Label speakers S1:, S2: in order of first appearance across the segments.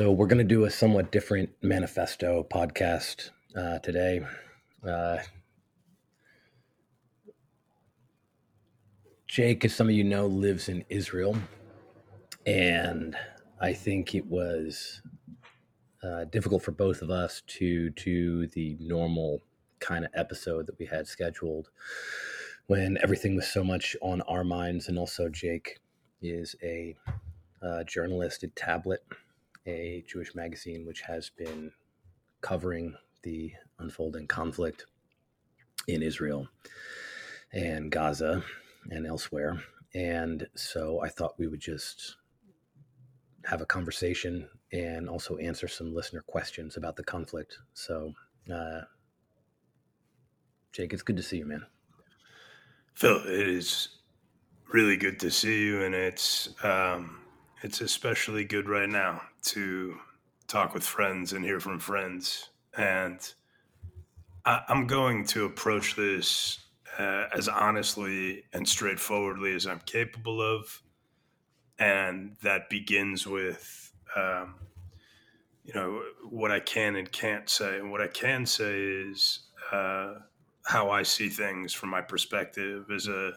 S1: So, we're going to do a somewhat different manifesto podcast uh, today. Uh, Jake, as some of you know, lives in Israel. And I think it was uh, difficult for both of us to do the normal kind of episode that we had scheduled when everything was so much on our minds. And also, Jake is a uh, journalist at Tablet, a Jewish magazine which has been covering the unfolding conflict in Israel and Gaza and elsewhere. And so I thought we would just have a conversation and also answer some listener questions about the conflict. So, uh, Jake, it's good to see you, man.
S2: Phil, it is really good to see you, and it's um, it's especially good right now to talk with friends and hear from friends. And I, am going to approach this uh, as honestly and straightforwardly as I'm capable of, and that begins with um, you know what I can and can't say. And what I can say is uh, how I see things from my perspective as a,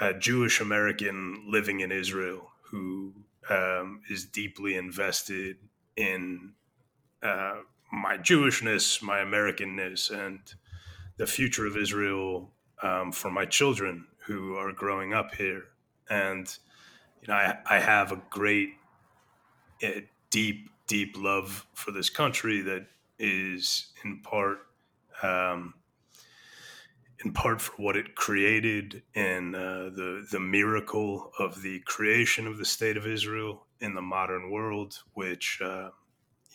S2: a Jewish American living in Israel who um, is deeply invested in uh, my Jewishness, my Americanness, and the future of Israel um, for my children who are growing up here. And you know, I, I have a great, uh, deep, deep love for this country that is in part, um, in part for what it created and uh, the the miracle of the creation of the state of Israel in the modern world, which uh,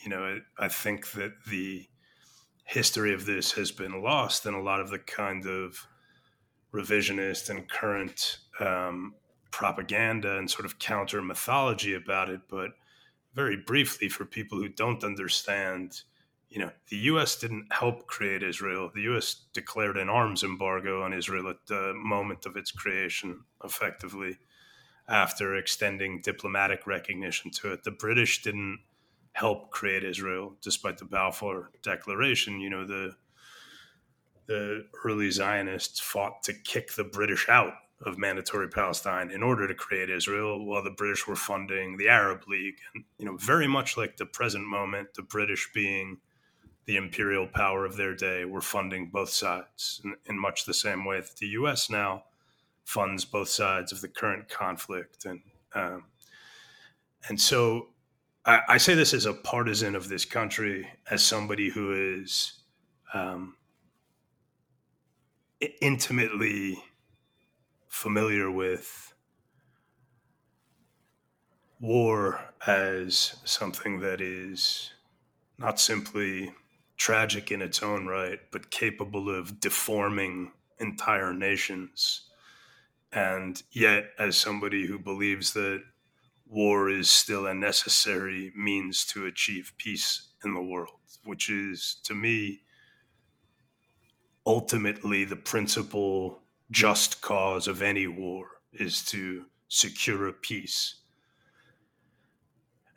S2: you know, I think that the history of this has been lost in a lot of the kind of revisionist and current um, propaganda and sort of counter mythology about it. But very briefly, for people who don't understand, you know, the U.S. didn't help create Israel. The U.S. declared an arms embargo on Israel at the moment of its creation, effectively, after extending diplomatic recognition to it. The British didn't help create Israel, despite the Balfour Declaration. You know, the the early Zionists fought to kick the British out of mandatory Palestine in order to create Israel, while the British were funding the Arab League. And, you know, very much like the present moment, the British being the imperial power of their day were funding both sides in, in much the same way that the U.S. now funds both sides of the current conflict. And, um, and so I, I, say this as a partisan of this country, as somebody who is um, intimately familiar with war as something that is not simply tragic in its own right, but capable of deforming entire nations. And yet, as somebody who believes that war is still a necessary means to achieve peace in the world, which is to me ultimately the principal just cause of any war is to secure a peace.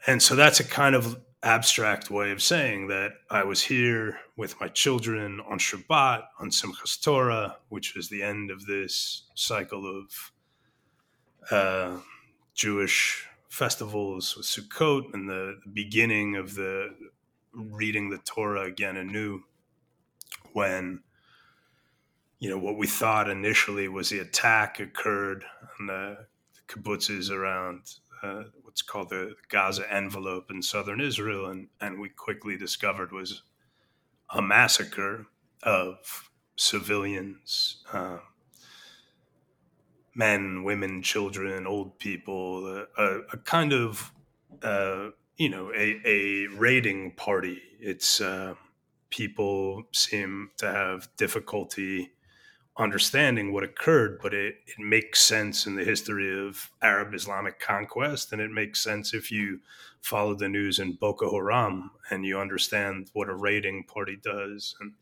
S2: And so that's a kind of abstract way of saying that I was here with my children on Shabbat, on Simchas Torah, which was the end of this cycle of uh, Jewish festivals with Sukkot and the, beginning of the reading the Torah again anew when you know what we thought initially was the attack occurred on the kibbutzes around uh, what's called the Gaza envelope in southern Israel, and and we quickly discovered was a massacre of civilians, uh, men, women, children, old people, a, a kind of uh, you know a, a raiding party. It's uh, people seem to have difficulty understanding what occurred, but it, it makes sense in the history of Arab Islamic conquest, and it makes sense if you follow the news in Boko Haram and you understand what a raiding party does. And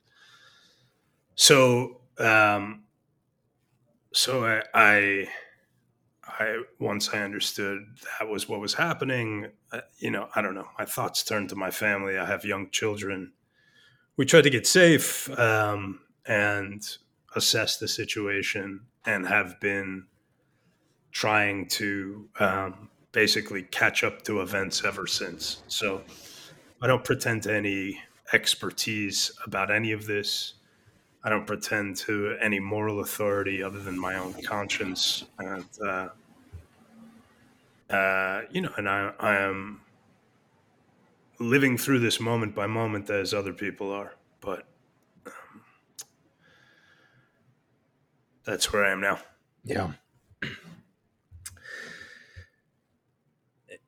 S2: so, um, so I, I I once I understood that was what was happening, uh, you know, I don't know. My thoughts turned to my family. I have young children. We tried to get safe um, and assess the situation, and have been trying to um, basically catch up to events ever since. So I don't pretend to any expertise about any of this. I don't pretend to any moral authority other than my own conscience. And, uh, uh, you know, and I, I am living through this moment by moment as other people are. But um, that's where I am now.
S1: Yeah.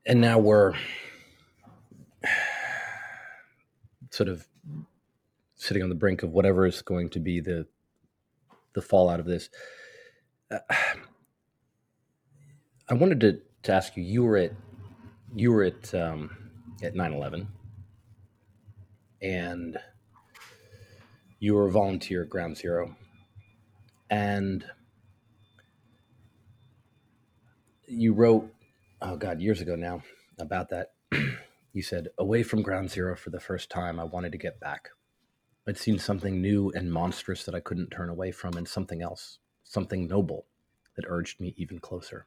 S1: And now we're sort of sitting on the brink of whatever is going to be the the fallout of this. Uh, I wanted to, to ask you. You were at you were at um, at nine eleven, and you were a volunteer at Ground Zero, and you wrote, oh God, years ago now about that. you said, away from Ground Zero for the first time, I wanted to get back. I'd seen something new and monstrous that I couldn't turn away from, and something else, something noble that urged me even closer.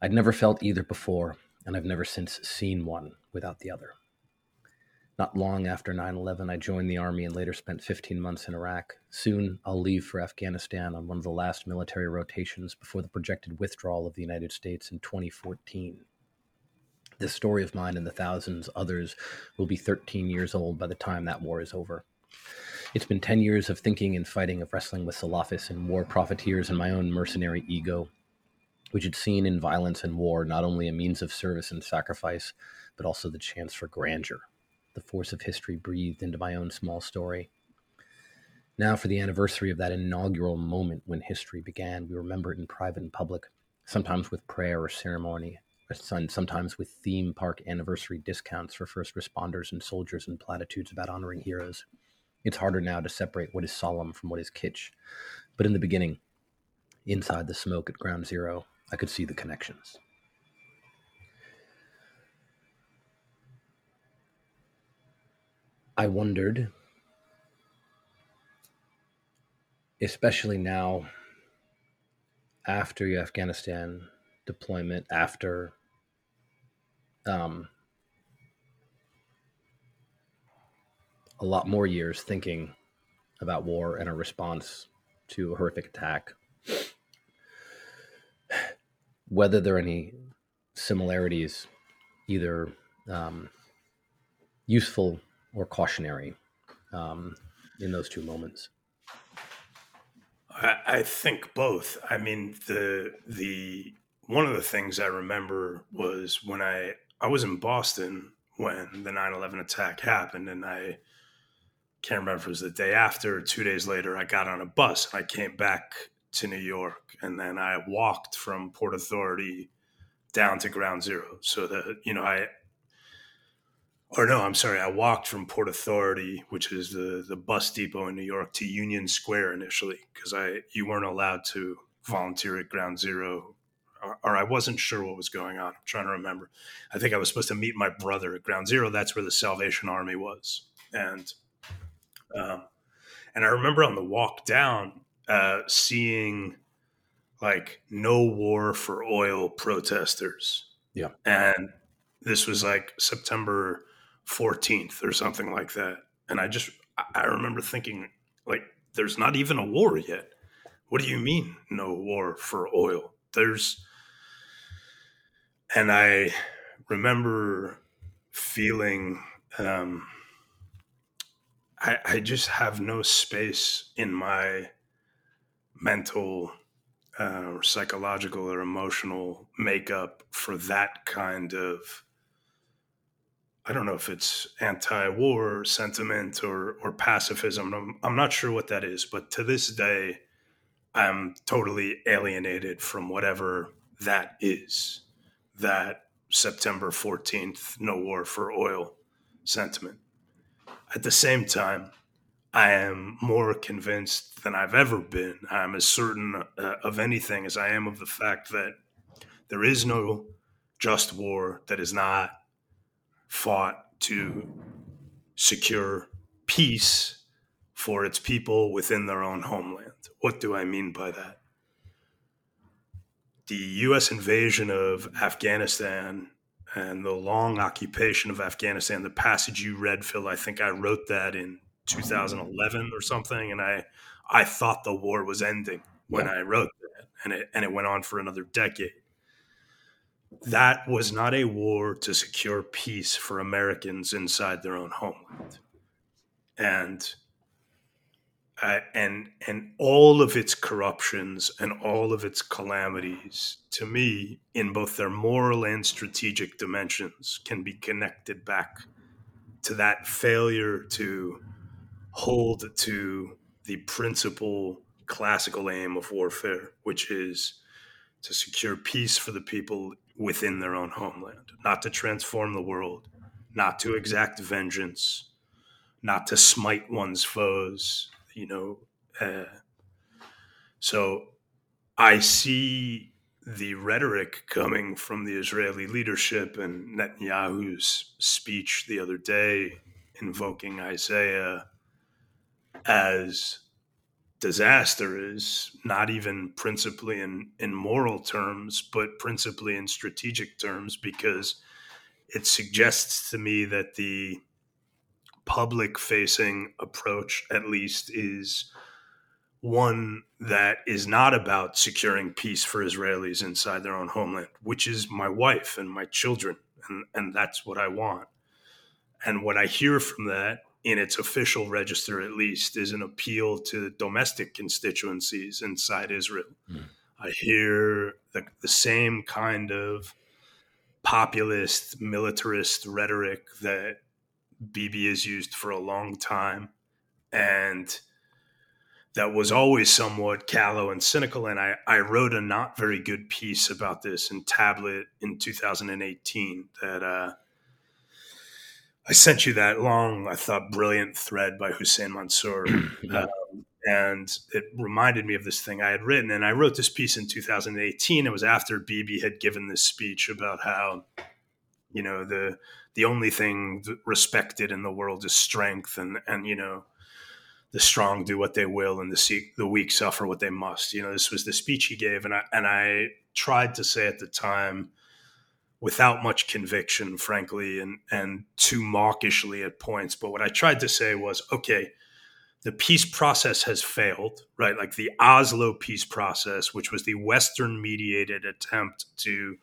S1: I'd never felt either before, and I've never since seen one without the other. Not long after 9 11, I joined the Army and later spent 15 months in Iraq. Soon, I'll leave for Afghanistan on one of the last military rotations before the projected withdrawal of the United States in 2014. This story of mine and the thousands others will be 13 years old by the time that war is over. It's been 10 years of thinking and fighting, of wrestling with Salafists and war profiteers and my own mercenary ego, which had seen in violence and war not only a means of service and sacrifice, but also the chance for grandeur, the force of history breathed into my own small story. Now, for the anniversary of that inaugural moment when history began, we remember it in private and public, sometimes with prayer or ceremony, sometimes with theme park anniversary discounts for first responders and soldiers and platitudes about honoring heroes. It's harder now to separate what is solemn from what is kitsch. But in the beginning, inside the smoke at ground zero, I could see the connections. I wondered, especially now after the Afghanistan deployment, after um, a lot more years thinking about war and a response to a horrific attack. Whether there are any similarities, either um, useful or cautionary, um, in those two moments.
S2: I, I think both. I mean, the the one of the things I remember was when I I was in Boston when the 9/11 attack happened, and I can't remember if it was the day after or two days later. I got on a bus and I came back to New York, and then I walked from Port Authority down to Ground Zero. So that you know I. Or no, I'm sorry. I walked from Port Authority, which is the the bus depot in New York, to Union Square initially, because I you weren't allowed to volunteer at Ground Zero or, or, I wasn't sure what was going on. I'm trying to remember. I think I was supposed to meet my brother at Ground Zero. That's where the Salvation Army was, and um, and I remember on the walk down uh, seeing like no war for oil protesters.
S1: Yeah,
S2: and this was like September 14th or something like that, and I just I remember thinking like, there's not even a war yet. What do you mean no war for oil? There's and I remember feeling um, I, I just have no space in my mental uh, or psychological or emotional makeup for that kind of I don't know if it's anti-war sentiment or or pacifism. I'm, I'm not sure what that is, but to this day, I'm totally alienated from whatever that is that September 14th, no war for oil sentiment. At the same time, I am more convinced than I've ever been. I'm as certain uh, of anything as I am of the fact that there is no just war that is not fought to secure peace for its people within their own homeland. What do I mean by that? The US invasion of Afghanistan and the long occupation of Afghanistan, the passage you read, Phil, I think I wrote that in 2011 or something, and I I thought the war was ending when yeah. I wrote that, and it and it went on for another decade. That was not a war to secure peace for Americans inside their own homeland, and uh, and and all of its corruptions and all of its calamities, to me, in both their moral and strategic dimensions, can be connected back to that failure to hold to the principal classical aim of warfare, which is to secure peace for the people within their own homeland, not to transform the world, not to exact vengeance, not to smite one's foes, you know. Uh, so I see the rhetoric coming from the Israeli leadership and Netanyahu's speech the other day invoking Isaiah as disaster is not even principally in, in moral terms, but principally in strategic terms, because it suggests to me that the public facing approach, at least, is one that is not about securing peace for Israelis inside their own homeland, which is my wife and my children. And, and that's what I want. And what I hear from that in its official register at least is an appeal to domestic constituencies inside Israel. Mm. I hear the, the same kind of populist militarist rhetoric that Bibi has used for a long time and that was always somewhat callow and cynical. And I, I wrote a not very good piece about this in Tablet in 2018 that uh, I sent you that long, I thought, brilliant thread by Hussein Mansour. um, and it reminded me of this thing I had written. And I wrote this piece in 2018. It was after Bibi had given this speech about how, you know, the the only thing respected in the world is strength, and and you know, the strong do what they will, and the the weak suffer what they must. You know, this was the speech he gave, and I and I tried to say at the time without much conviction, frankly, and and too mawkishly at points. But what I tried to say was, okay, the peace process has failed, right? Like the Oslo peace process, which was the Western mediated attempt to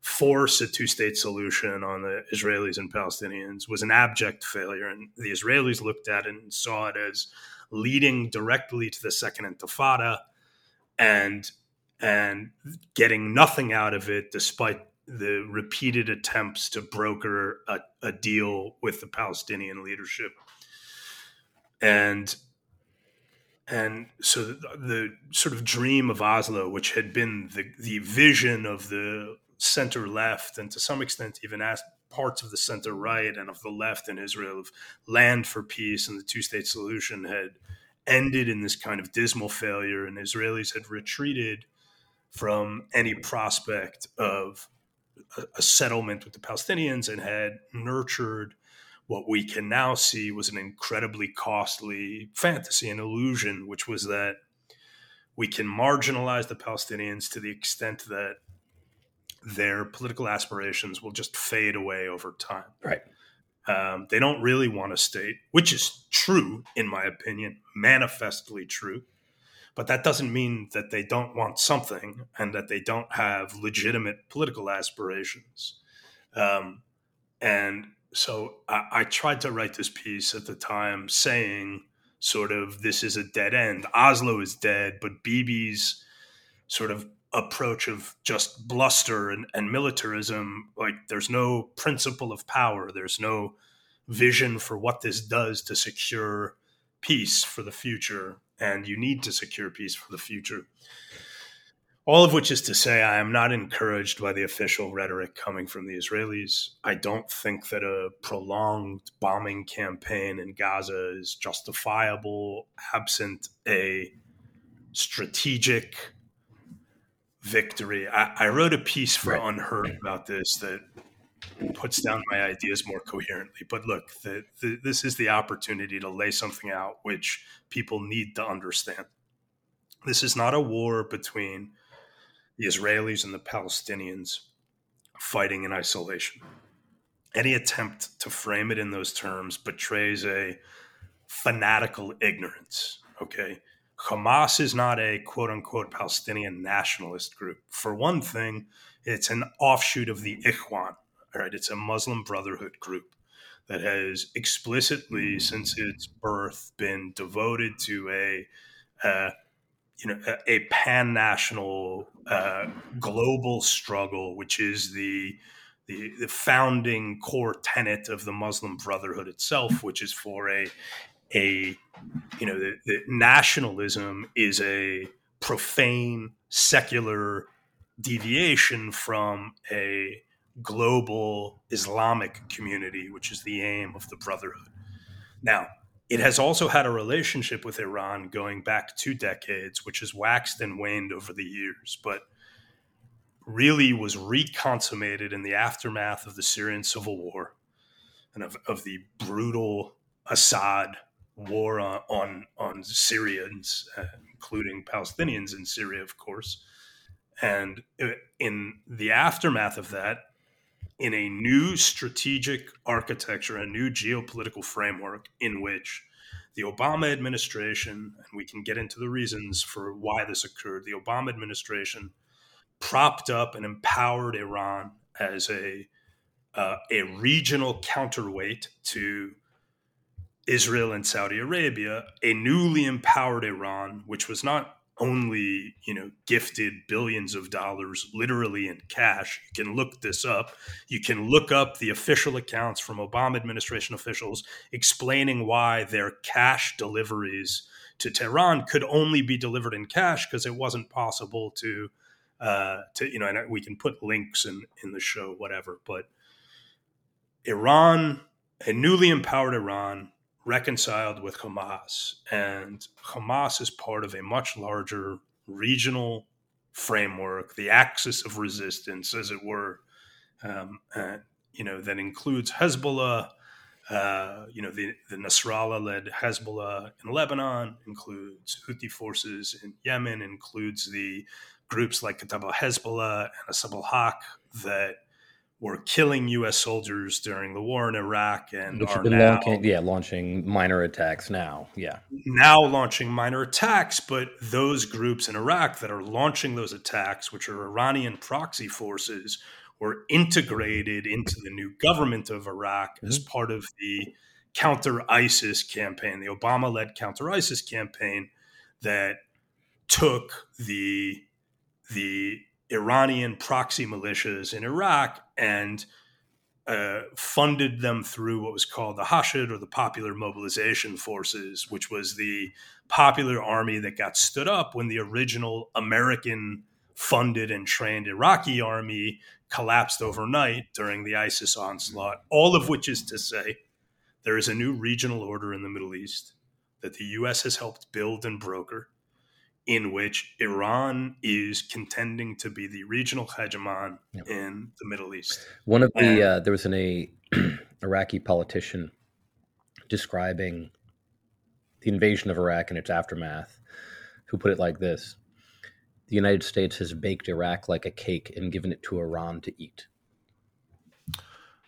S2: force a two state solution on the Israelis and Palestinians, was an abject failure. And the Israelis looked at it and saw it as leading directly to the Second Intifada and and getting nothing out of it despite the repeated attempts to broker a, a deal with the Palestinian leadership. And and so the, the, sort of dream of Oslo, which had been the, the vision of the center left, and to some extent even as parts of the center right and of the left in Israel, of land for peace and the two state solution, had ended in this kind of dismal failure, and Israelis had retreated from any prospect of a, settlement with the Palestinians and had nurtured what we can now see was an incredibly costly fantasy and illusion, which was that we can marginalize the Palestinians to the extent that their political aspirations will just fade away over time.
S1: Right.
S2: Um, they don't really want a state, which is true, in my opinion, manifestly true. But that doesn't mean that they don't want something and that they don't have legitimate political aspirations. Um, and so I, I tried to write this piece at the time saying, sort of, this is a dead end. Oslo is dead, but Bibi's sort of approach of just bluster and, and militarism, like there's no principle of power, there's no vision for what this does to secure peace for the future and you need to secure peace for the future. All of which is to say, I am not encouraged by the official rhetoric coming from the Israelis. I don't think that a prolonged bombing campaign in Gaza is justifiable absent a strategic victory. I, I wrote a piece for right. UnHerd about this that puts down my ideas more coherently. But look, the, the, this is the opportunity to lay something out which people need to understand. This is not a war between the Israelis and the Palestinians fighting in isolation. Any attempt to frame it in those terms betrays a fanatical ignorance. Okay. Hamas is not a quote unquote Palestinian nationalist group. For one thing, it's an offshoot of the Ikhwan. Right. It's a Muslim Brotherhood group that has explicitly, since its birth, been devoted to a uh, you know a, a pan national uh, global struggle, which is the, the the founding core tenet of the Muslim Brotherhood itself, which is for a a you know the, the nationalism is a profane secular deviation from a global Islamic community, which is the aim of the Brotherhood. Now, it has also had a relationship with Iran going back two decades, which has waxed and waned over the years, but really was reconsummated in the aftermath of the Syrian civil war and of, of the brutal Assad war on, on, on Syrians, uh, including Palestinians in Syria, of course. And in the aftermath of that, in a new strategic architecture, a new geopolitical framework in which the Obama administration, and we can get into the reasons for why this occurred, the Obama administration propped up and empowered Iran as a uh, a regional counterweight to Israel and Saudi Arabia, a newly empowered Iran, which was not only you know gifted billions of dollars literally in cash. You can look this up. You can look up the official accounts from obama administration officials explaining why their cash deliveries to tehran could only be delivered in cash because it wasn't possible to uh, to you know and we can put links in in the show whatever but iran a newly empowered iran reconciled with Hamas. And Hamas is part of a much larger regional framework, the axis of resistance, as it were, um, uh, you know, that includes Hezbollah, uh, you know, the, the Nasrallah led Hezbollah in Lebanon, includes Houthi forces in Yemen, includes the groups like Kata'ib al Hezbollah and Asab al Haq that were killing U.S. soldiers during the war in Iraq and Which are now,
S1: launching, yeah, launching minor attacks now. Yeah,
S2: now launching minor attacks. But those groups in Iraq that are launching those attacks, which are Iranian proxy forces, were integrated into the new government of Iraq mm-hmm. as part of the counter ISIS campaign, the Obama led counter ISIS campaign that took the the Iranian proxy militias in Iraq and uh, funded them through what was called the Hashid or the Popular Mobilization Forces, which was the popular army that got stood up when the original American funded and trained Iraqi army collapsed overnight during the ISIS onslaught. All of which is to say, there is a new regional order in the Middle East that the U.S. has helped build and broker in which Iran is contending to be the regional hegemon yep. in the Middle East.
S1: One of the uh, there was an a Iraqi politician describing the invasion of Iraq and its aftermath, who put it like this: "The United States has baked Iraq like a cake and given it to Iran to eat."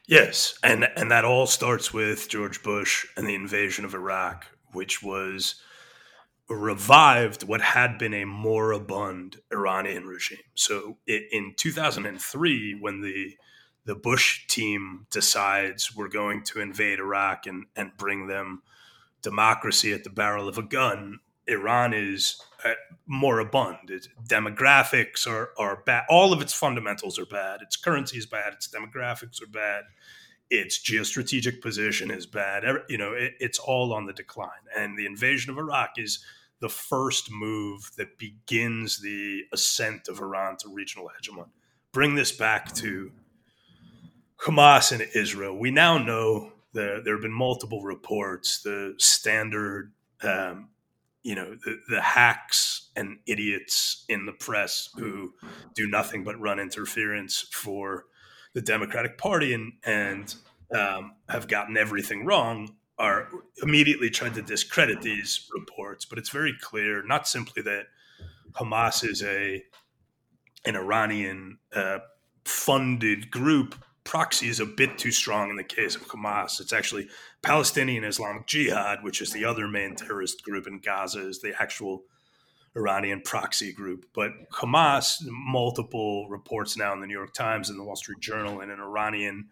S2: Yes, and and that all starts with George Bush and the invasion of Iraq, which was revived what had been a moribund Iranian regime. So in 2003, when the the Bush team decides we're going to invade Iraq and, and bring them democracy at the barrel of a gun, Iran is uh, moribund. Its demographics are, are bad. All of its fundamentals are bad. Its currency is bad. Its demographics are bad. Its geostrategic position is bad. You know, it, it's all on the decline. And the invasion of Iraq is the first move that begins the ascent of Iran to regional hegemony. Bring this back to Hamas and Israel. We now know that there have been multiple reports, the standard, um, you know, the, the hacks and idiots in the press who do nothing but run interference for the Democratic Party and and um, have gotten everything wrong are immediately trying to discredit these reports. But it's very clear, not simply that Hamas is a an Iranian uh, funded group. Proxy is a bit too strong in the case of Hamas. It's actually Palestinian Islamic Jihad, which is the other main terrorist group in Gaza, is the actual Iranian proxy group. But Hamas, multiple reports now in the New York Times and the Wall Street Journal and an Iranian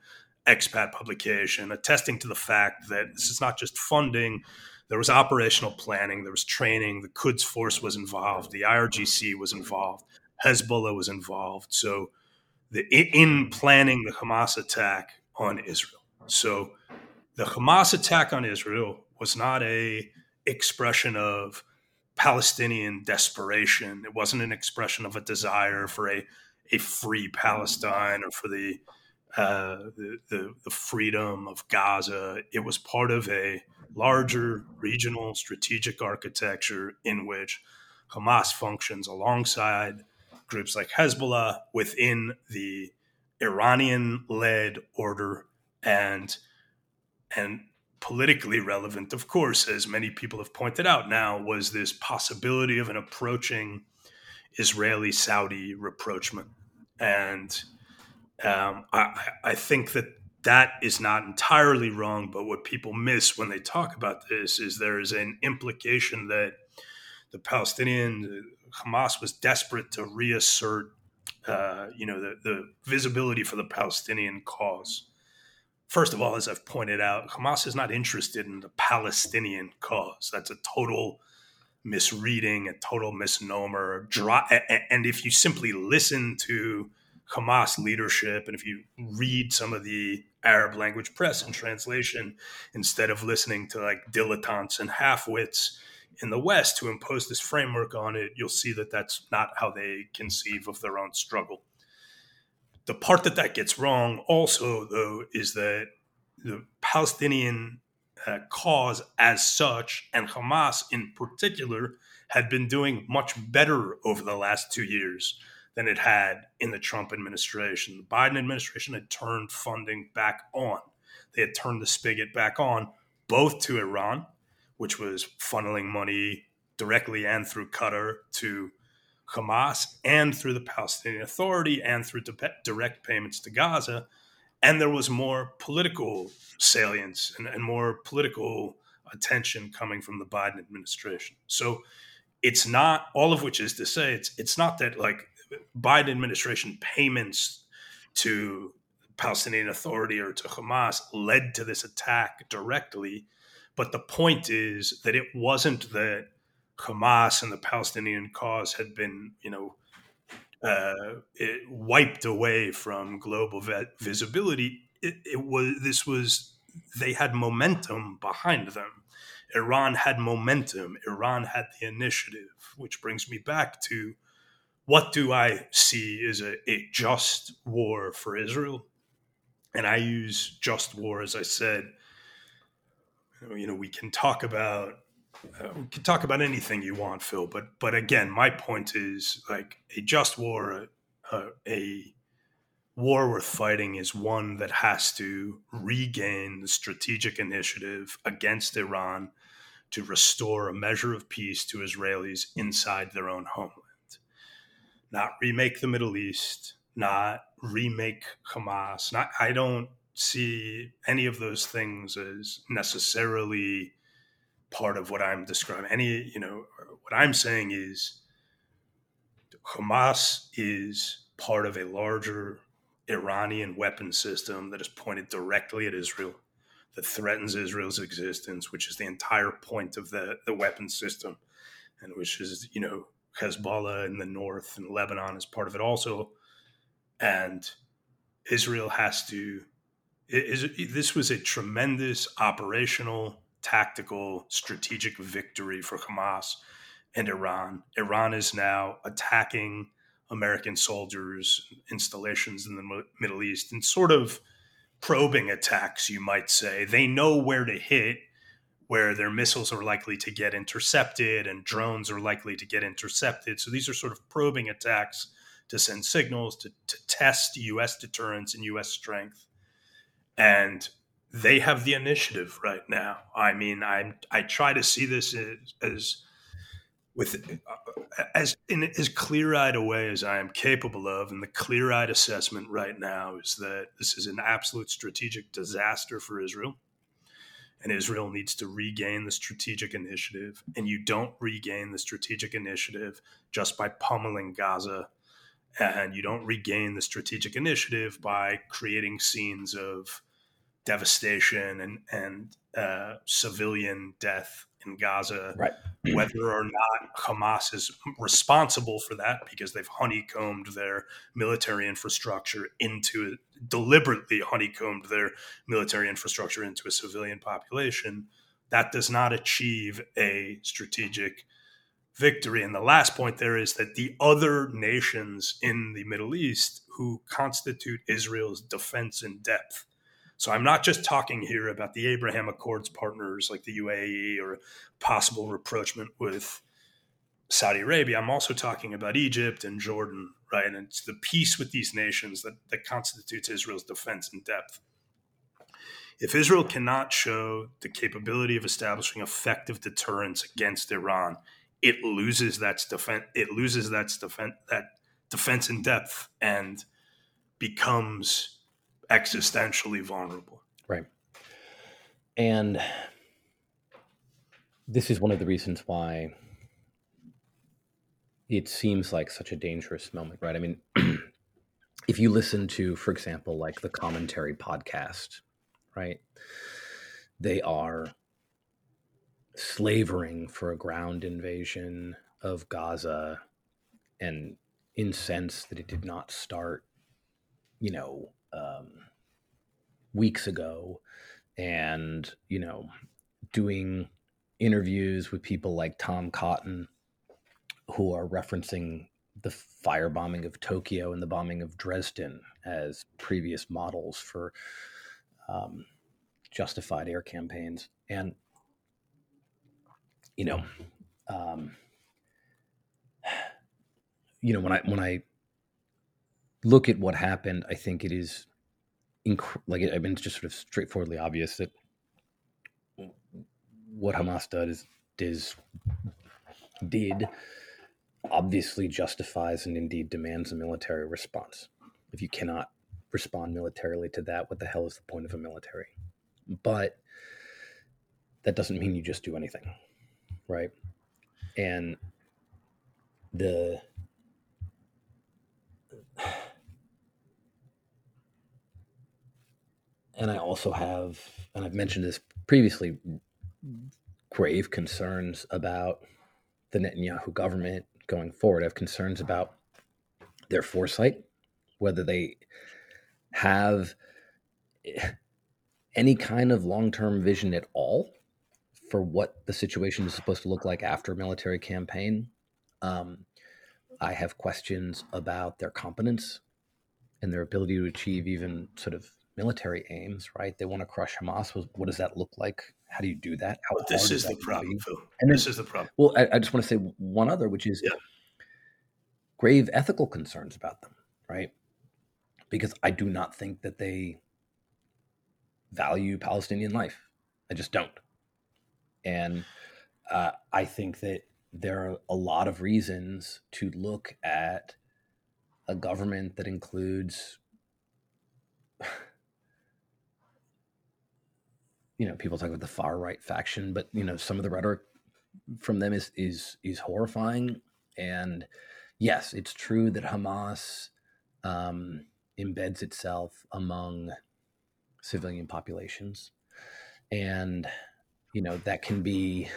S2: expat publication attesting to the fact that this is not just funding. There was operational planning, there was training, the Quds Force was involved, the IRGC was involved, Hezbollah was involved. So, the, in planning the Hamas attack on Israel. So, the Hamas attack on Israel was not a expression of Palestinian desperation. It wasn't an expression of a desire for a, a free Palestine or for the uh, the, the, the freedom of Gaza. It was part of a larger regional strategic architecture in which Hamas functions alongside groups like Hezbollah within the Iranian led order and and politically relevant, of course, as many people have pointed out now, was this possibility of an approaching Israeli Saudi rapprochement. And um, I, I think that that is not entirely wrong, but what people miss when they talk about this is there is an implication that the Palestinian Hamas was desperate to reassert, uh, you know, the, the visibility for the Palestinian cause. First of all, as I've pointed out, Hamas is not interested in the Palestinian cause. That's a total misreading, a total misnomer. And if you simply listen to Hamas leadership, and if you read some of the Arab language press and translation, instead of listening to like dilettantes and halfwits in the West who impose this framework on it, you'll see that that's not how they conceive of their own struggle. The part that that gets wrong, also, though, is that the Palestinian uh, cause as such, and Hamas in particular, had been doing much better over the last two years than it had in the Trump administration. The Biden administration had turned funding back on. They had turned the spigot back on, both to Iran, which was funneling money directly and through Qatar to Hamas, and through the Palestinian Authority, and through direct payments to Gaza. And there was more political salience and, and more political attention coming from the Biden administration. So it's not all of which is to say it's it's not that like Biden administration payments to Palestinian Authority or to Hamas led to this attack directly. But the point is that it wasn't that Hamas and the Palestinian cause had been, you know, uh, wiped away from global visibility. It, it was this was they had momentum behind them. Iran had momentum. Iran had the initiative, which brings me back to what do I see is a, a just war for Israel? And I use just war, as I said. You know, we can talk about uh, we can talk about anything you want, Phil. But but again, my point is like a just war, a, a war worth fighting is one that has to regain the strategic initiative against Iran to restore a measure of peace to Israelis inside their own homeland not remake the Middle East, not remake Hamas. Not, I don't see any of those things as necessarily part of what I'm describing. Any, you know, what I'm saying is Hamas is part of a larger Iranian weapon system that is pointed directly at Israel, that threatens Israel's existence, which is the entire point of the, the weapon system, and which is, you know, Hezbollah in the north and Lebanon is part of it also. And Israel has to. this was a tremendous operational, tactical, strategic victory for Hamas. and Iran. Iran is now attacking American soldiers, installations in the Middle East, and sort of probing attacks, you might say. They know where to hit, where their missiles are likely to get intercepted and drones are likely to get intercepted. So these are sort of probing attacks to send signals to, to test US deterrence and US strength. And they have the initiative right now. I mean, I I try to see this as, as with uh, as in as clear-eyed a way as I am capable of, and the clear-eyed assessment right now is that this is an absolute strategic disaster for Israel, and Israel needs to regain the strategic initiative. And you don't regain the strategic initiative just by pummeling Gaza, and you don't regain the strategic initiative by creating scenes of devastation and and uh, civilian death in Gaza,
S1: right.
S2: whether or not Hamas is responsible for that because they've honeycombed their military infrastructure into deliberately honeycombed their military infrastructure into a civilian population. That does not achieve a strategic victory. And the last point there is that the other nations in the Middle East who constitute Israel's defense in depth so I'm not just talking here about the Abraham Accords partners like the UAE or possible rapprochement with Saudi Arabia. I'm also talking about Egypt and Jordan, right? And it's the peace with these nations that, that constitutes Israel's defense in depth. If Israel cannot show the capability of establishing effective deterrence against Iran, it loses that defense. It loses that defense that defense in depth and becomes existentially vulnerable.
S1: Right. And this is one of the reasons why it seems like such a dangerous moment, right? I mean, if you listen to, for example, like the commentary podcast, right? They are slavering for a ground invasion of Gaza and incensed that it did not start, you know, um, weeks ago and, you know, doing interviews with people like Tom Cotton who are referencing the firebombing of Tokyo and the bombing of Dresden as previous models for um, justified air campaigns. And, you know, um, you know, when I, when I look at what happened, I think it is inc- like I mean, it's just sort of straightforwardly obvious that what Hamas does is did obviously justifies and indeed demands a military response. If you cannot respond militarily to that, what the hell is the point of a military? But that doesn't mean you just do anything, right? And the and I also have, and I've mentioned this previously, grave concerns about the Netanyahu government going forward. I have concerns about their foresight, whether they have any kind of long term vision at all for what the situation is supposed to look like after a military campaign. Um, I have questions about their competence and their ability to achieve even sort of military aims, right? They want to crush Hamas. What does that look like? How do you do that? How
S2: this is the problem, Phil. And then, this is the problem.
S1: Well, I, I, just want to say one other, which is yeah. grave ethical concerns about them, right? Because I do not think that they value Palestinian life. I just don't. And uh, I think that there are a lot of reasons to look at a government that includes you know, people talk about the far right faction, but you know, some of the rhetoric from them is is is horrifying. And yes, it's true that Hamas um, embeds itself among civilian populations, and you know that can be,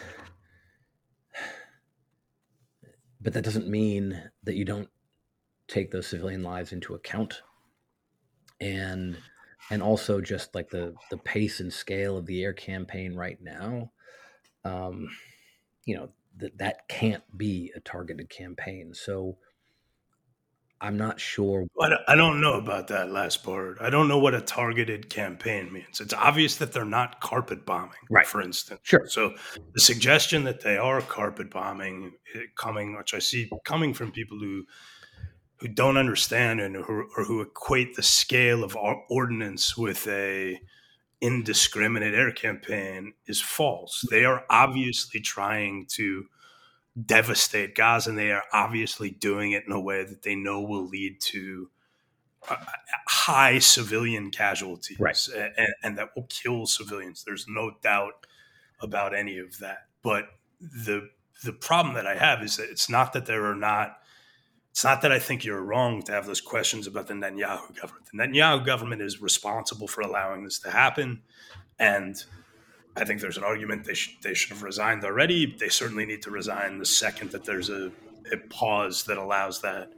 S1: but that doesn't mean that you don't take those civilian lives into account and and also just like the the pace and scale of the air campaign right now um you know that that can't be a targeted campaign. So I'm not sure.
S2: I don't know about that last part. I don't know what a targeted campaign means. It's obvious that they're not carpet bombing,
S1: right?
S2: For instance,
S1: sure.
S2: So the suggestion that they are carpet bombing, coming, which I see coming from people who who don't understand and who, or who equate the scale of ordnance with a indiscriminate air campaign is false. They are obviously trying to devastate Gaza, and they are obviously doing it in a way that they know will lead to uh, high civilian casualties
S1: right.
S2: and, and, that will kill civilians. There's no doubt about any of that. But the the problem that I have is that it's not that there are not. It's not that I think you're wrong to have those questions about the Netanyahu government. The Netanyahu government is responsible for allowing this to happen, and I think there's an argument they should they should have resigned already. They certainly need to resign the second that there's a, a pause that allows that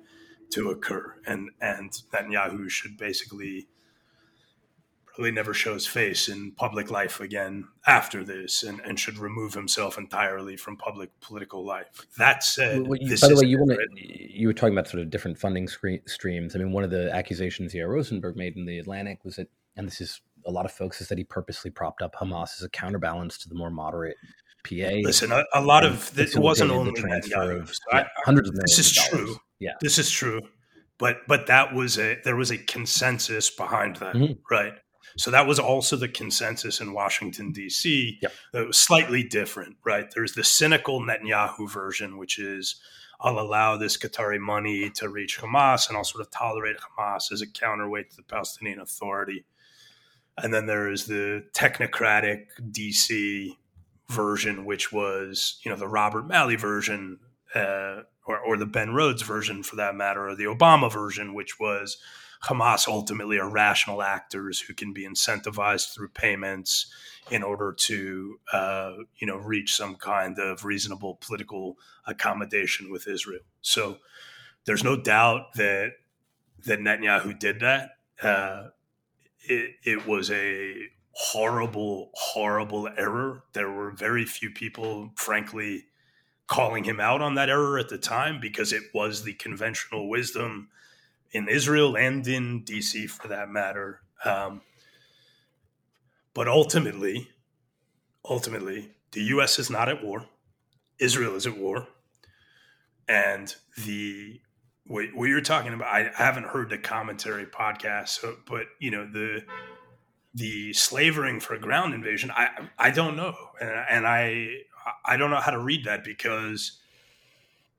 S2: to occur. And and Netanyahu should basically really never shows face in public life again after this and, and should remove himself entirely from public political life. That said,
S1: well, you, by the way, you want you were talking about sort of different funding streams. I mean, one of the accusations Yair Rosenberg made in the Atlantic was that, and this is a lot of folks is that he purposely propped up Hamas as a counterbalance to the more moderate PA.
S2: Listen, a, a lot of this wasn't only the transfer of yeah,
S1: I, hundreds of.
S2: This is true.
S1: Yeah,
S2: this is true. But but that was a there was a consensus behind that, mm-hmm. right? So that was also the consensus in Washington D.C.
S1: Yep.
S2: That was slightly different, right? There's the cynical Netanyahu version, which is I'll allow this Qatari money to reach Hamas, and I'll sort of tolerate Hamas as a counterweight to the Palestinian Authority. And then there is the technocratic DC version, which was, you know, the Robert Malley version, uh, or, or the Ben Rhodes version for that matter, or the Obama version, which was Hamas ultimately are rational actors who can be incentivized through payments in order to, uh, you know, reach some kind of reasonable political accommodation with Israel. So there's no doubt that that Netanyahu did that. Uh, it, it was a horrible, horrible error. There were very few people, frankly, calling him out on that error at the time because it was the conventional wisdom in Israel and in DC for that matter. Um, but ultimately, ultimately, the U.S. is not at war. Israel is at war, and the what, what you're talking about, I, I haven't heard the commentary podcast, so, but you know the the slavering for a ground invasion. I I don't know, and, and I I don't know how to read that because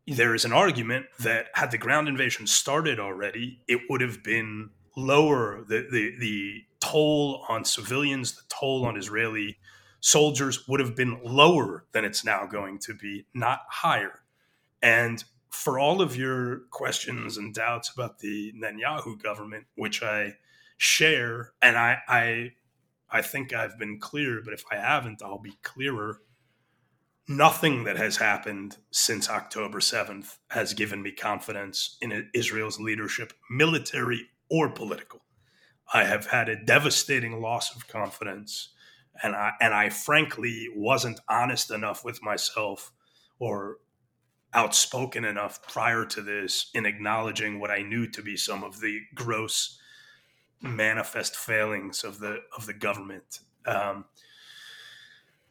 S2: there is an argument that had the ground invasion started already, it would have been lower the the, the toll on civilians, the toll on Israeli soldiers would have been lower than it's now going to be, not higher. And for all of your questions and doubts about the Netanyahu government, which I share, and I, I, I think I've been clear, but if I haven't, I'll be clearer. Nothing that has happened since October 7th has given me confidence in Israel's leadership, military or political. I have had a devastating loss of confidence, and I and I frankly wasn't honest enough with myself or outspoken enough prior to this in acknowledging what I knew to be some of the gross manifest failings of the of the government. Um,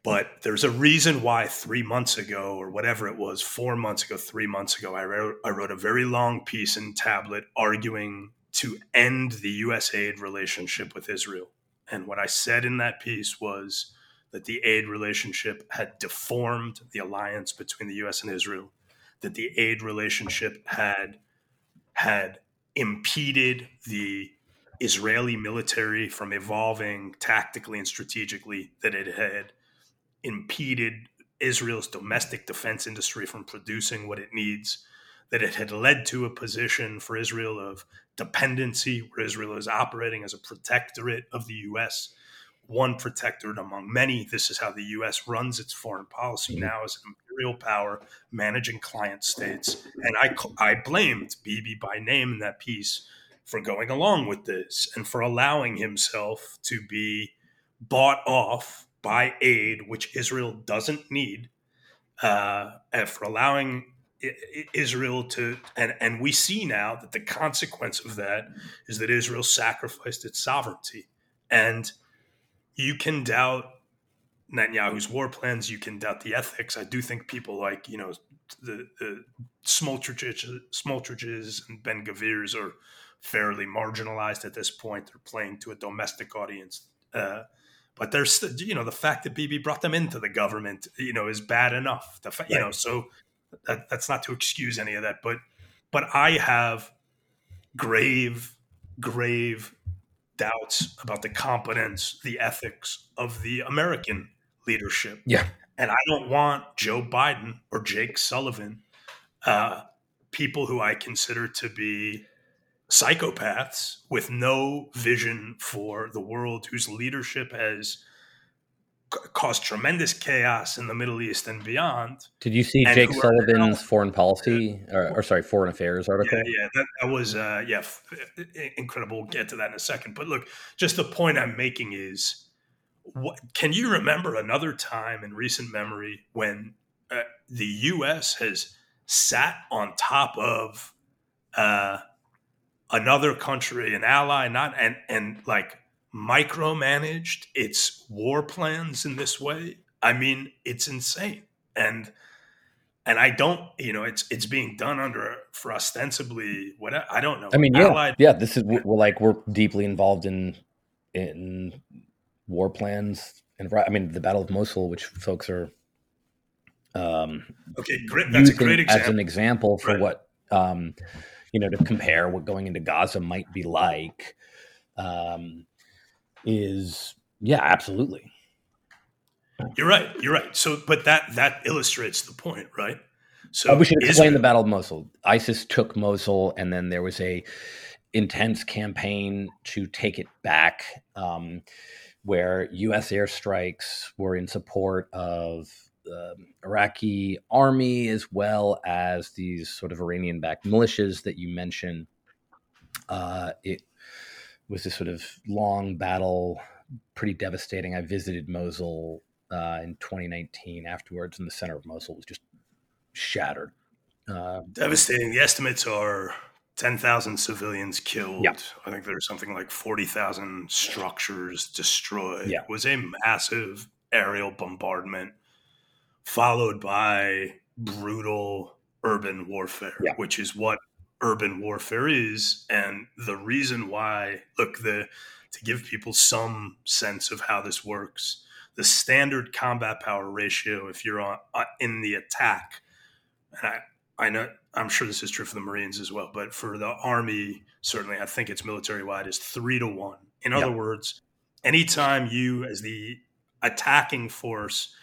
S2: but there's a reason why three months ago, or whatever it was, four months ago, three months ago, I wrote, I wrote a very long piece in Tablet arguing to end the U.S. aid relationship with Israel. And what I said in that piece was that the aid relationship had deformed the alliance between the U.S. and Israel that the aid relationship had had impeded the Israeli military from evolving tactically and strategically, that it had impeded Israel's domestic defense industry from producing what it needs, that it had led to a position for Israel of dependency, where Israel is operating as a protectorate of the U.S., one protectorate among many. This is how the U.S. runs its foreign policy mm-hmm. now as an imperial power managing client states. And I, I blamed Bibi by name in that piece for going along with this and for allowing himself to be bought off by aid, which Israel doesn't need, uh, for allowing Israel to, and, and we see now that the consequence of that is that Israel sacrificed its sovereignty. And you can doubt Netanyahu's war plans. You can doubt the ethics. I do think people like, you know, the, the Smotriches and Ben Gvirs are fairly marginalized at this point. They're playing to a domestic audience. Uh, but there's, you know, the fact that Bibi brought them into the government, you know, is bad enough. The fa- right. You know, so that, that's not to excuse any of that. But, but I have grave, grave doubts about the competence, the ethics of the American leadership.
S1: Yeah.
S2: And I don't want Joe Biden or Jake Sullivan, uh, people who I consider to be psychopaths with no vision for the world, whose leadership has caused tremendous chaos in the Middle East and beyond.
S1: Did you see Jake Sullivan's foreign policy or, or, sorry, foreign affairs article?
S2: Yeah, yeah that, that, was uh, yeah, incredible. We'll get to that in a second. But look, just the point I'm making is, what, can you remember another time in recent memory when uh, the U.S. has sat on top of uh, another country, an ally, not and and like micromanaged its war plans in this way. I mean, it's insane. And and I don't, you know, it's it's being done under for ostensibly what I don't know.
S1: I mean, yeah, Allied, yeah. This is we're like we're deeply involved in in war plans and I mean the Battle of Mosul, which folks are
S2: um, okay, great. That's a great example.
S1: as an example for right. what um, you know to compare what going into Gaza might be like. Um, is yeah, absolutely.
S2: You're right. You're right. So, but that that illustrates the point, right? So
S1: oh, we should explain the Battle of Mosul. ISIS took Mosul, and then there was a intense campaign to take it back, um, where U.S. airstrikes were in support of the Iraqi army as well as these sort of Iranian-backed militias that you mentioned. Uh, it was this sort of long battle, pretty devastating. I visited Mosul uh, in 2019 afterwards, and the center of Mosul was just shattered.
S2: Uh, devastating. The estimates are 10,000 civilians killed.
S1: Yeah.
S2: I think there's something like 40,000 structures destroyed.
S1: Yeah.
S2: It was a massive aerial bombardment followed by brutal urban warfare,
S1: yeah.
S2: which is what urban warfare is. And the reason why look the to give people some sense of how this works the standard combat power ratio if you're on uh, in the attack and i i know i'm sure this is true for the marines as well but for the army certainly i think it's military wide is three to one. In other words anytime you as the attacking force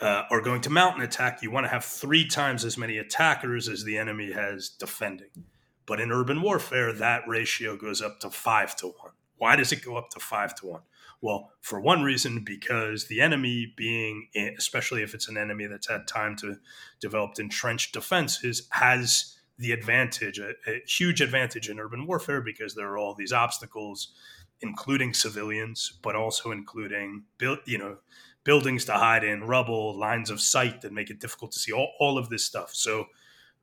S2: uh, are going to mount an attack, you want to have three times as many attackers as the enemy has defending. But in urban warfare, that ratio goes up to five to one. Why does it go up to five to one? Well, for one reason, because the enemy, being, especially if it's an enemy that's had time to develop entrenched defenses, has the advantage, a, a huge advantage in urban warfare because there are all these obstacles, including civilians, but also including, you know, buildings to hide in, rubble, lines of sight that make it difficult to see, all, all of this stuff. So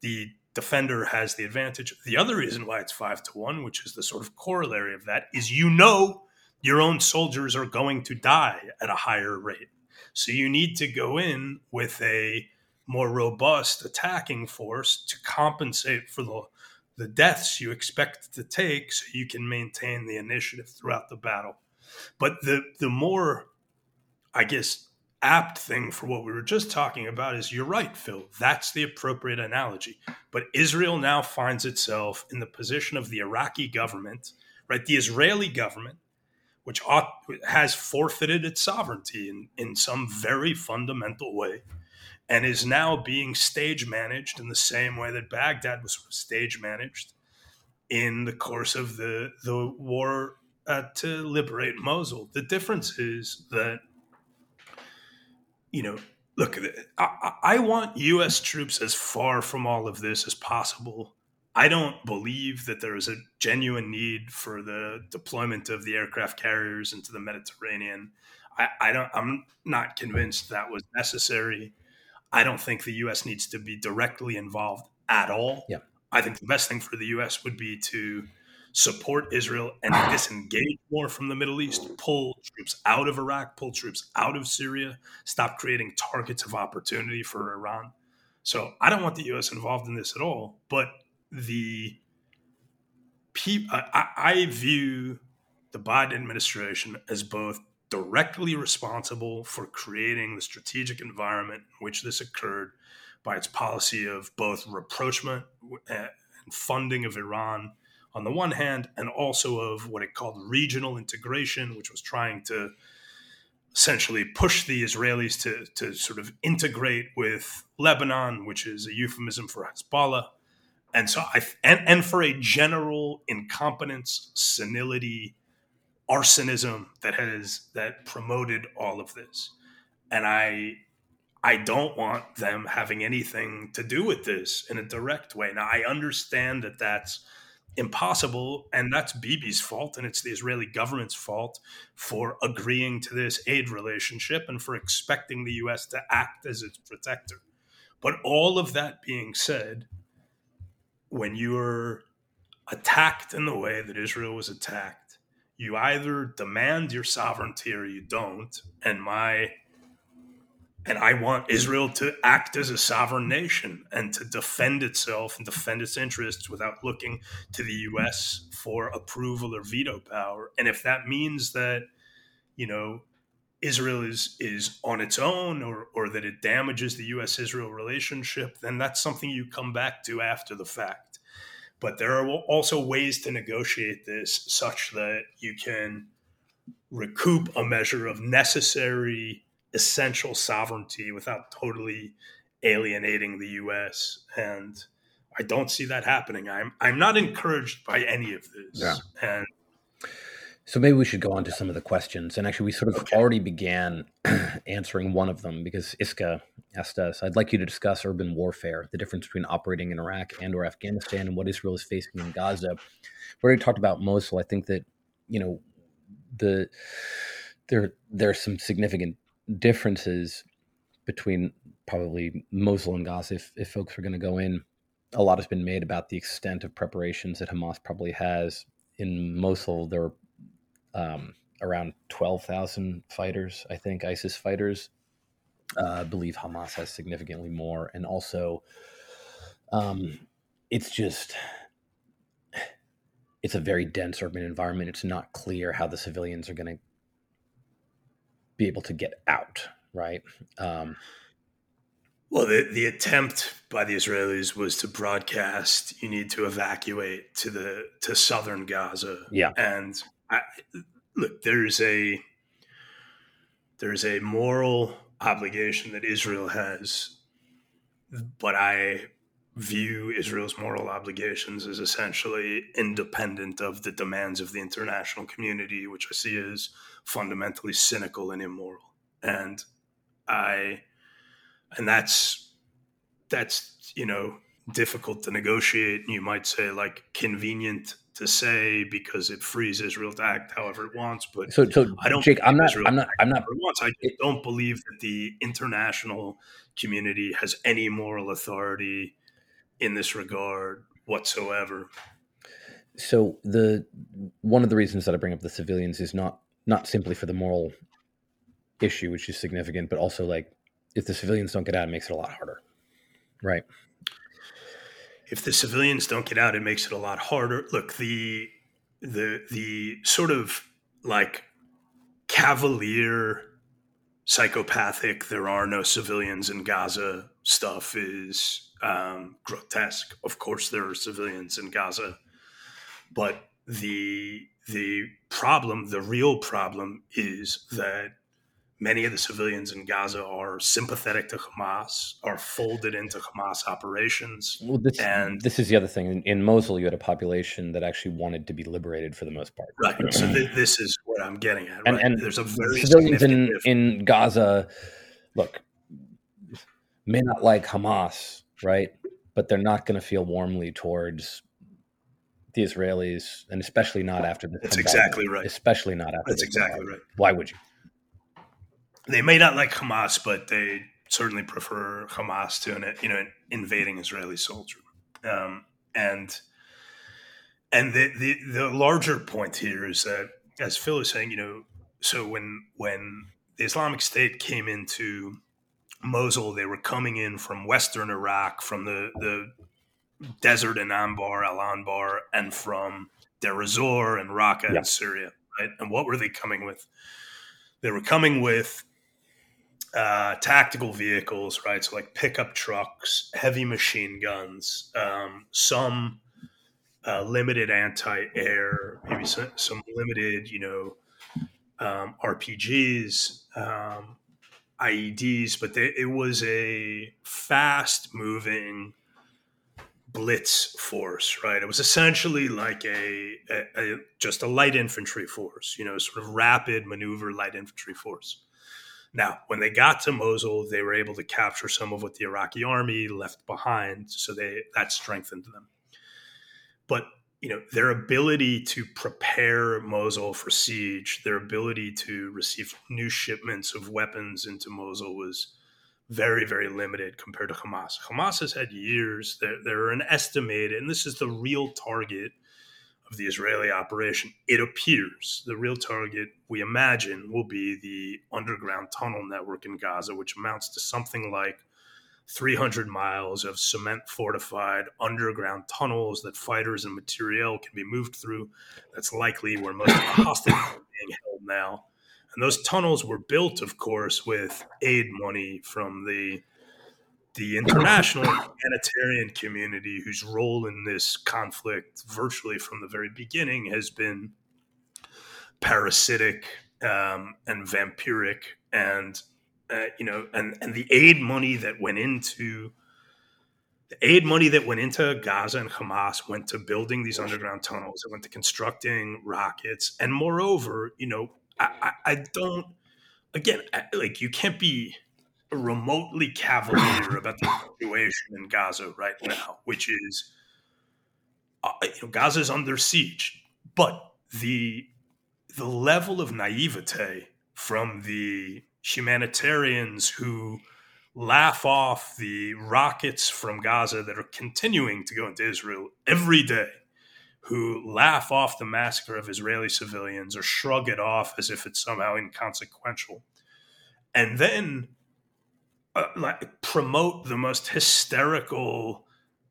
S2: the defender has the advantage. The other reason why it's five to one, which is the sort of corollary of that, is you know your own soldiers are going to die at a higher rate. So you need to go in with a more robust attacking force to compensate for the the deaths you expect to take so you can maintain the initiative throughout the battle. But the the more I guess, apt thing for what we were just talking about is you're right, Phil. That's the appropriate analogy. But Israel now finds itself in the position of the Iraqi government, right? The Israeli government, which ought, has forfeited its sovereignty in, in some very fundamental way and is now being stage managed in the same way that Baghdad was stage managed in the course of the, the war uh, to liberate Mosul. The difference is that you know, look, I, I want U.S. troops as far from all of this as possible. I don't believe that there is a genuine need for the deployment of the aircraft carriers into the Mediterranean. I, I don't. I'm not convinced that was necessary. I don't think the U.S. needs to be directly involved at all.
S1: Yeah.
S2: I think the best thing for the U.S. would be to support Israel and disengage more from the Middle East, pull troops out of Iraq, pull troops out of Syria, stop creating targets of opportunity for Iran. So I don't want the U.S. involved in this at all. But the people, I, I view the Biden administration as both directly responsible for creating the strategic environment in which this occurred by its policy of both rapprochement eh, and funding of Iran on the one hand, and also of what it called regional integration, which was trying to essentially push the Israelis to, to sort of integrate with Lebanon, which is a euphemism for Hezbollah. And so I and, and for a general incompetence, senility, arsonism that has that promoted all of this. And I I don't want them having anything to do with this in a direct way. Now, I understand that that's impossible, and that's Bibi's fault, and it's the Israeli government's fault for agreeing to this aid relationship and for expecting the U.S. to act as its protector. But all of that being said, when you're attacked in the way that Israel was attacked, you either demand your sovereignty or you don't. And my and I want Israel to act as a sovereign nation and to defend itself and defend its interests without looking to the US for approval or veto power. And if that means that, you know, Israel is is on its own or or that it damages the US Israel relationship, then that's something you come back to after the fact. But there are also ways to negotiate this such that you can recoup a measure of necessary essential sovereignty without totally alienating the U.S. And I don't see that happening. I'm I'm not encouraged by any of this.
S1: Yeah.
S2: And
S1: so maybe we should go on to some of the questions. And actually, we sort of okay. already began answering one of them because Iska asked us, I'd like you to discuss urban warfare, the difference between operating in Iraq and or Afghanistan and what Israel is facing in Gaza. We already talked about Mosul. I think that, you know, the there there are some significant differences between probably Mosul and Gaza, if, if folks are going to go in, a lot has been made about the extent of preparations that Hamas probably has. In Mosul, there are um, around 12,000 fighters, I think, ISIS fighters. Uh, I believe Hamas has significantly more. And also, um, it's just, it's a very dense urban environment. It's not clear how the civilians are going to be able to get out, right? Um,
S2: well, the, the attempt by the Israelis was to broadcast you need to evacuate to the to southern Gaza.
S1: Yeah,
S2: and I, look, there's a there's a moral obligation that Israel has, but I view Israel's moral obligations as essentially independent of the demands of the international community, which I see as fundamentally cynical and immoral. And I, and that's, that's, you know, difficult to negotiate. You might say like convenient to say because it frees Israel to act however it wants. But
S1: so, so I don't. Jake, I'm not. I'm not. I'm not.
S2: Wants. I it, don't believe that the international community has any moral authority in this regard whatsoever.
S1: So the one of the reasons that I bring up the civilians is not not simply for the moral issue, which is significant, but also like if the civilians don't get out, it makes it a lot harder, right?
S2: If the civilians don't get out, it makes it a lot harder. Look, the the the sort of like cavalier psychopathic there are no civilians in gaza stuff is um, grotesque. Of course, there are civilians in Gaza, but the the problem, the real problem, is that many of the civilians in Gaza are sympathetic to Hamas, are folded into Hamas operations.
S1: Well, this, and this is the other thing. In, in, Mosul, you had a population that actually wanted to be liberated for the most part.
S2: Right. So th- this is what I'm getting at. Right?
S1: And, and there's a very civilians in, in Gaza. Look, may not like Hamas, right? But they're not going to feel warmly towards the Israelis, and especially not after this.
S2: That's exactly right.
S1: Especially not after.
S2: That's exactly right.
S1: Why would you?
S2: They may not like Hamas, but they certainly prefer Hamas to an you know an invading Israeli soldier. Um, and and the, the the larger point here is that, as Phil is saying, you know, so when when the Islamic State came into Mosul, they were coming in from Western Iraq, from the the desert in Anbar, Al Anbar, and from Deir ez-Zor and Raqqa yeah. in Syria. Right, and what were they coming with? They were coming with uh, tactical vehicles, right? So like pickup trucks, heavy machine guns, um, some uh, limited anti-air, maybe some, some limited, you know, um, RPGs, um, IEDs, but they, it was a fast-moving blitz force, right? It was essentially like a, a, a just a light infantry force, you know, sort of rapid maneuver light infantry force. Now, when they got to Mosul, they were able to capture some of what the Iraqi army left behind, so they that strengthened them. But you know their ability to prepare Mosul for siege, their ability to receive new shipments of weapons into Mosul was very, very limited compared to Hamas. Hamas has had years. They're, they're an estimated, and this is the real target of the Israeli operation, it appears the real target we imagine will be the underground tunnel network in Gaza, which amounts to something like 300 miles of cement fortified underground tunnels that fighters and materiel can be moved through. That's likely where most of the hostages are being held now. And those tunnels were built, of course, with aid money from the the international humanitarian community, whose role in this conflict, virtually from the very beginning, has been parasitic um, and vampiric, and uh, you know, and and the aid money that went into the aid money that went into Gaza and Hamas went to building these underground tunnels. It went to constructing rockets, and moreover, you know, I, I, I don't. Again, like you can't be remotely cavalier about the situation in Gaza right now, which is uh, you know, Gaza is under siege, but the the level of naivete from the humanitarians who laugh off the rockets from Gaza that are continuing to go into Israel every day, who laugh off the massacre of Israeli civilians or shrug it off as if it's somehow inconsequential. And then uh, like promote the most hysterical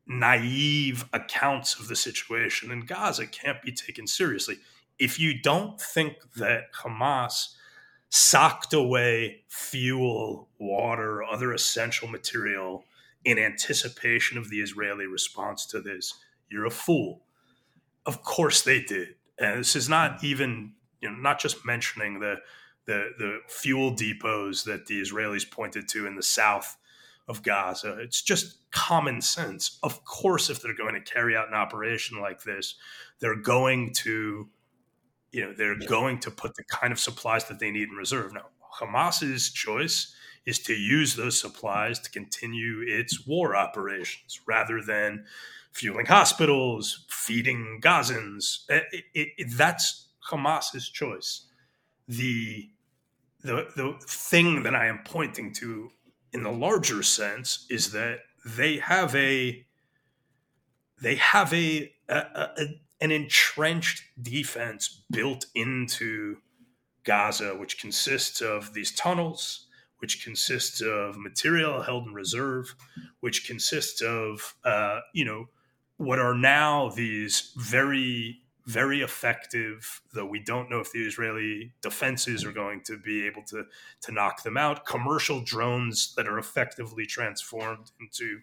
S2: naive accounts of the situation in Gaza can't be taken seriously. If you don't think that Hamas socked away fuel, water, other essential material in anticipation of the Israeli response to this, you're a fool. Of course they did. And this is not even, you know, not just mentioning the the the fuel depots that the Israelis pointed to in the south of Gaza. It's just common sense. Of course, if they're going to carry out an operation like this, they're going to, you know, they're yeah. going to put the kind of supplies that they need in reserve. Now, Hamas's choice is to use those supplies to continue its war operations rather than fueling hospitals, feeding Gazans. Eh, it, it, it, that's Hamas's choice. The the the thing that I am pointing to in the larger sense is that they have a they have a, a, a an entrenched defense built into Gaza, which consists of these tunnels, which consists of material held in reserve, which consists of uh, you know what are now these very very effective, though we don't know if the Israeli defenses are going to be able to, to knock them out. Commercial drones that are effectively transformed into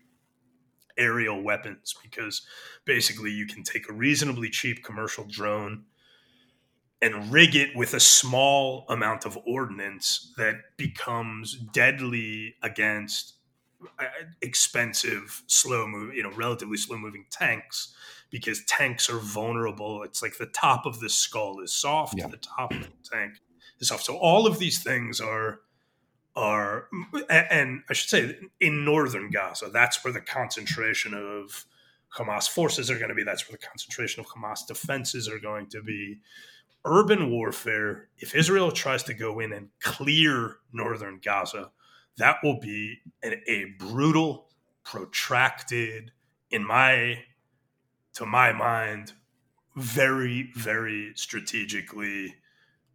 S2: aerial weapons because basically you can take a reasonably cheap commercial drone and rig it with a small amount of ordnance that becomes deadly against uh, expensive, slow move, you know, relatively slow moving tanks because tanks are vulnerable. It's like the top of the skull is soft, yeah. the top of the tank is soft. So all of these things are are and I should say in northern Gaza, that's where the concentration of Hamas forces are going to be. That's where the concentration of Hamas defenses are going to be. Urban warfare, if Israel tries to go in and clear northern Gaza, that will be an, a brutal, protracted, in my to my mind, very, very strategically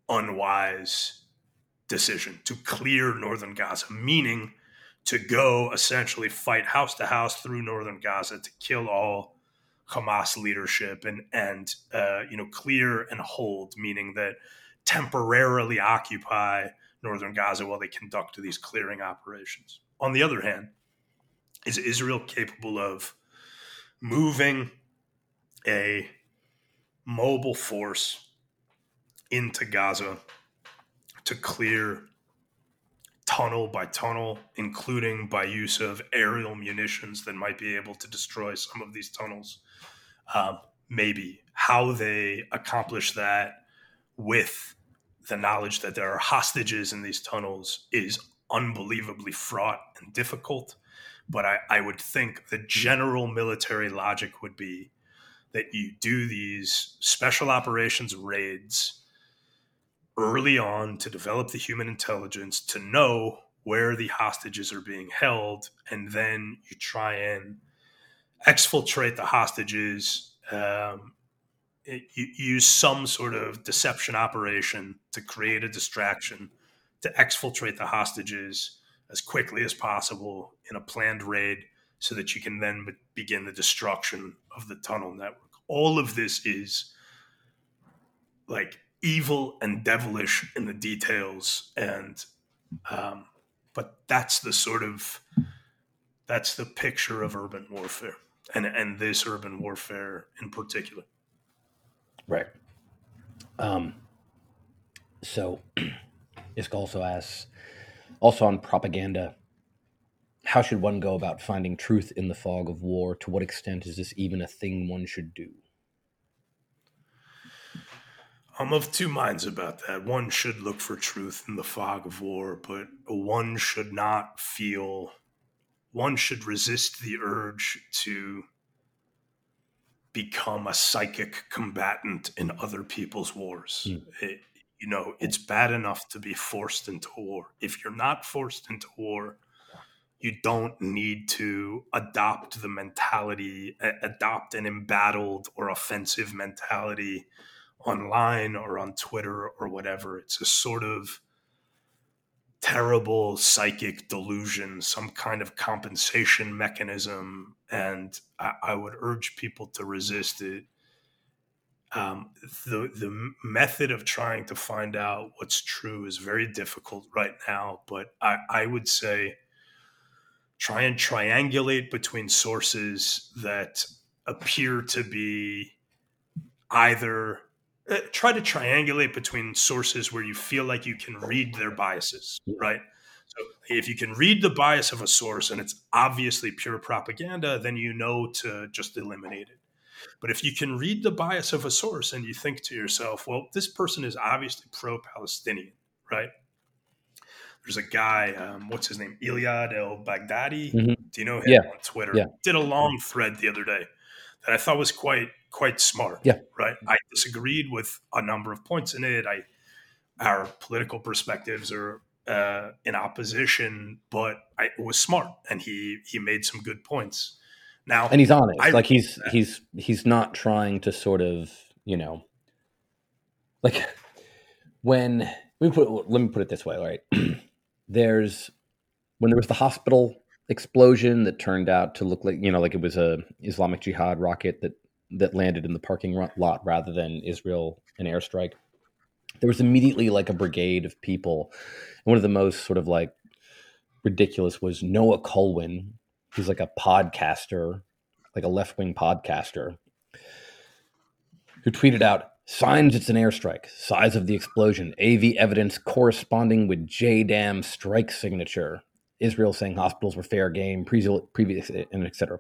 S2: unwise decision to clear northern Gaza, meaning to go essentially fight house to house through northern Gaza to kill all Hamas leadership and and uh, you know clear and hold, meaning that temporarily occupy northern Gaza while they conduct these clearing operations. On the other hand, is Israel capable of moving a mobile force into Gaza to clear tunnel by tunnel, including by use of aerial munitions that might be able to destroy some of these tunnels. Um, maybe how they accomplish that with the knowledge that there are hostages in these tunnels is unbelievably fraught and difficult. But I, I would think the general military logic would be that you do these special operations raids early on to develop the human intelligence to know where the hostages are being held, and then you try and exfiltrate the hostages. Um, you use some sort of deception operation to create a distraction to exfiltrate the hostages as quickly as possible in a planned raid so that you can then begin the destruction of the tunnel network. All of this is like evil and devilish in the details, and um, but that's the sort of that's the picture of urban warfare, and and this urban warfare in particular.
S1: Right. Um. So, Isk also asks, also on propaganda how should one go about finding truth in the fog of war? To what extent is this even a thing one should do?
S2: I'm of two minds about that. One should look for truth in the fog of war, but one should not feel, one should resist the urge to become a psychic combatant in other people's wars. Mm. It, you know, it's bad enough to be forced into war. If you're not forced into war, you don't need to adopt the mentality, adopt an embattled or offensive mentality online or on Twitter or whatever. It's a sort of terrible psychic delusion, some kind of compensation mechanism. And I, I would urge people to resist it. Um, the the method of trying to find out what's true is very difficult right now, but I, I would say try and triangulate between sources that appear to be either try to triangulate between sources where you feel like you can read their biases, right? So if you can read the bias of a source and it's obviously pure propaganda, then you know to just eliminate it. But if you can read the bias of a source and you think to yourself, well, this person is obviously pro Palestinian, right? There's a guy, um, what's his name? Iyad El Baghdadi. Mm-hmm. Do you know him
S1: yeah.
S2: on Twitter?
S1: Yeah.
S2: Did a long thread the other day that I thought was quite quite smart.
S1: Yeah.
S2: Right. I disagreed with a number of points in it. I our political perspectives are uh, in opposition, but I, it was smart, and he he made some good points. Now,
S1: and he's honest. I, like he's he's he's not trying to sort of you know, like when let me put let me put it this way. All right, there's when there was the hospital explosion that turned out to look like you know like it was a Islamic Jihad rocket that that landed in the parking lot rather than Israel an airstrike. There was immediately like a brigade of people. And one of the most sort of like ridiculous was Noah Kulwin, who's like a podcaster, like a left wing podcaster, who tweeted out signs it's an airstrike, size of the explosion, AV evidence corresponding with JDAM strike signature. Israel saying hospitals were fair game, previous, and etc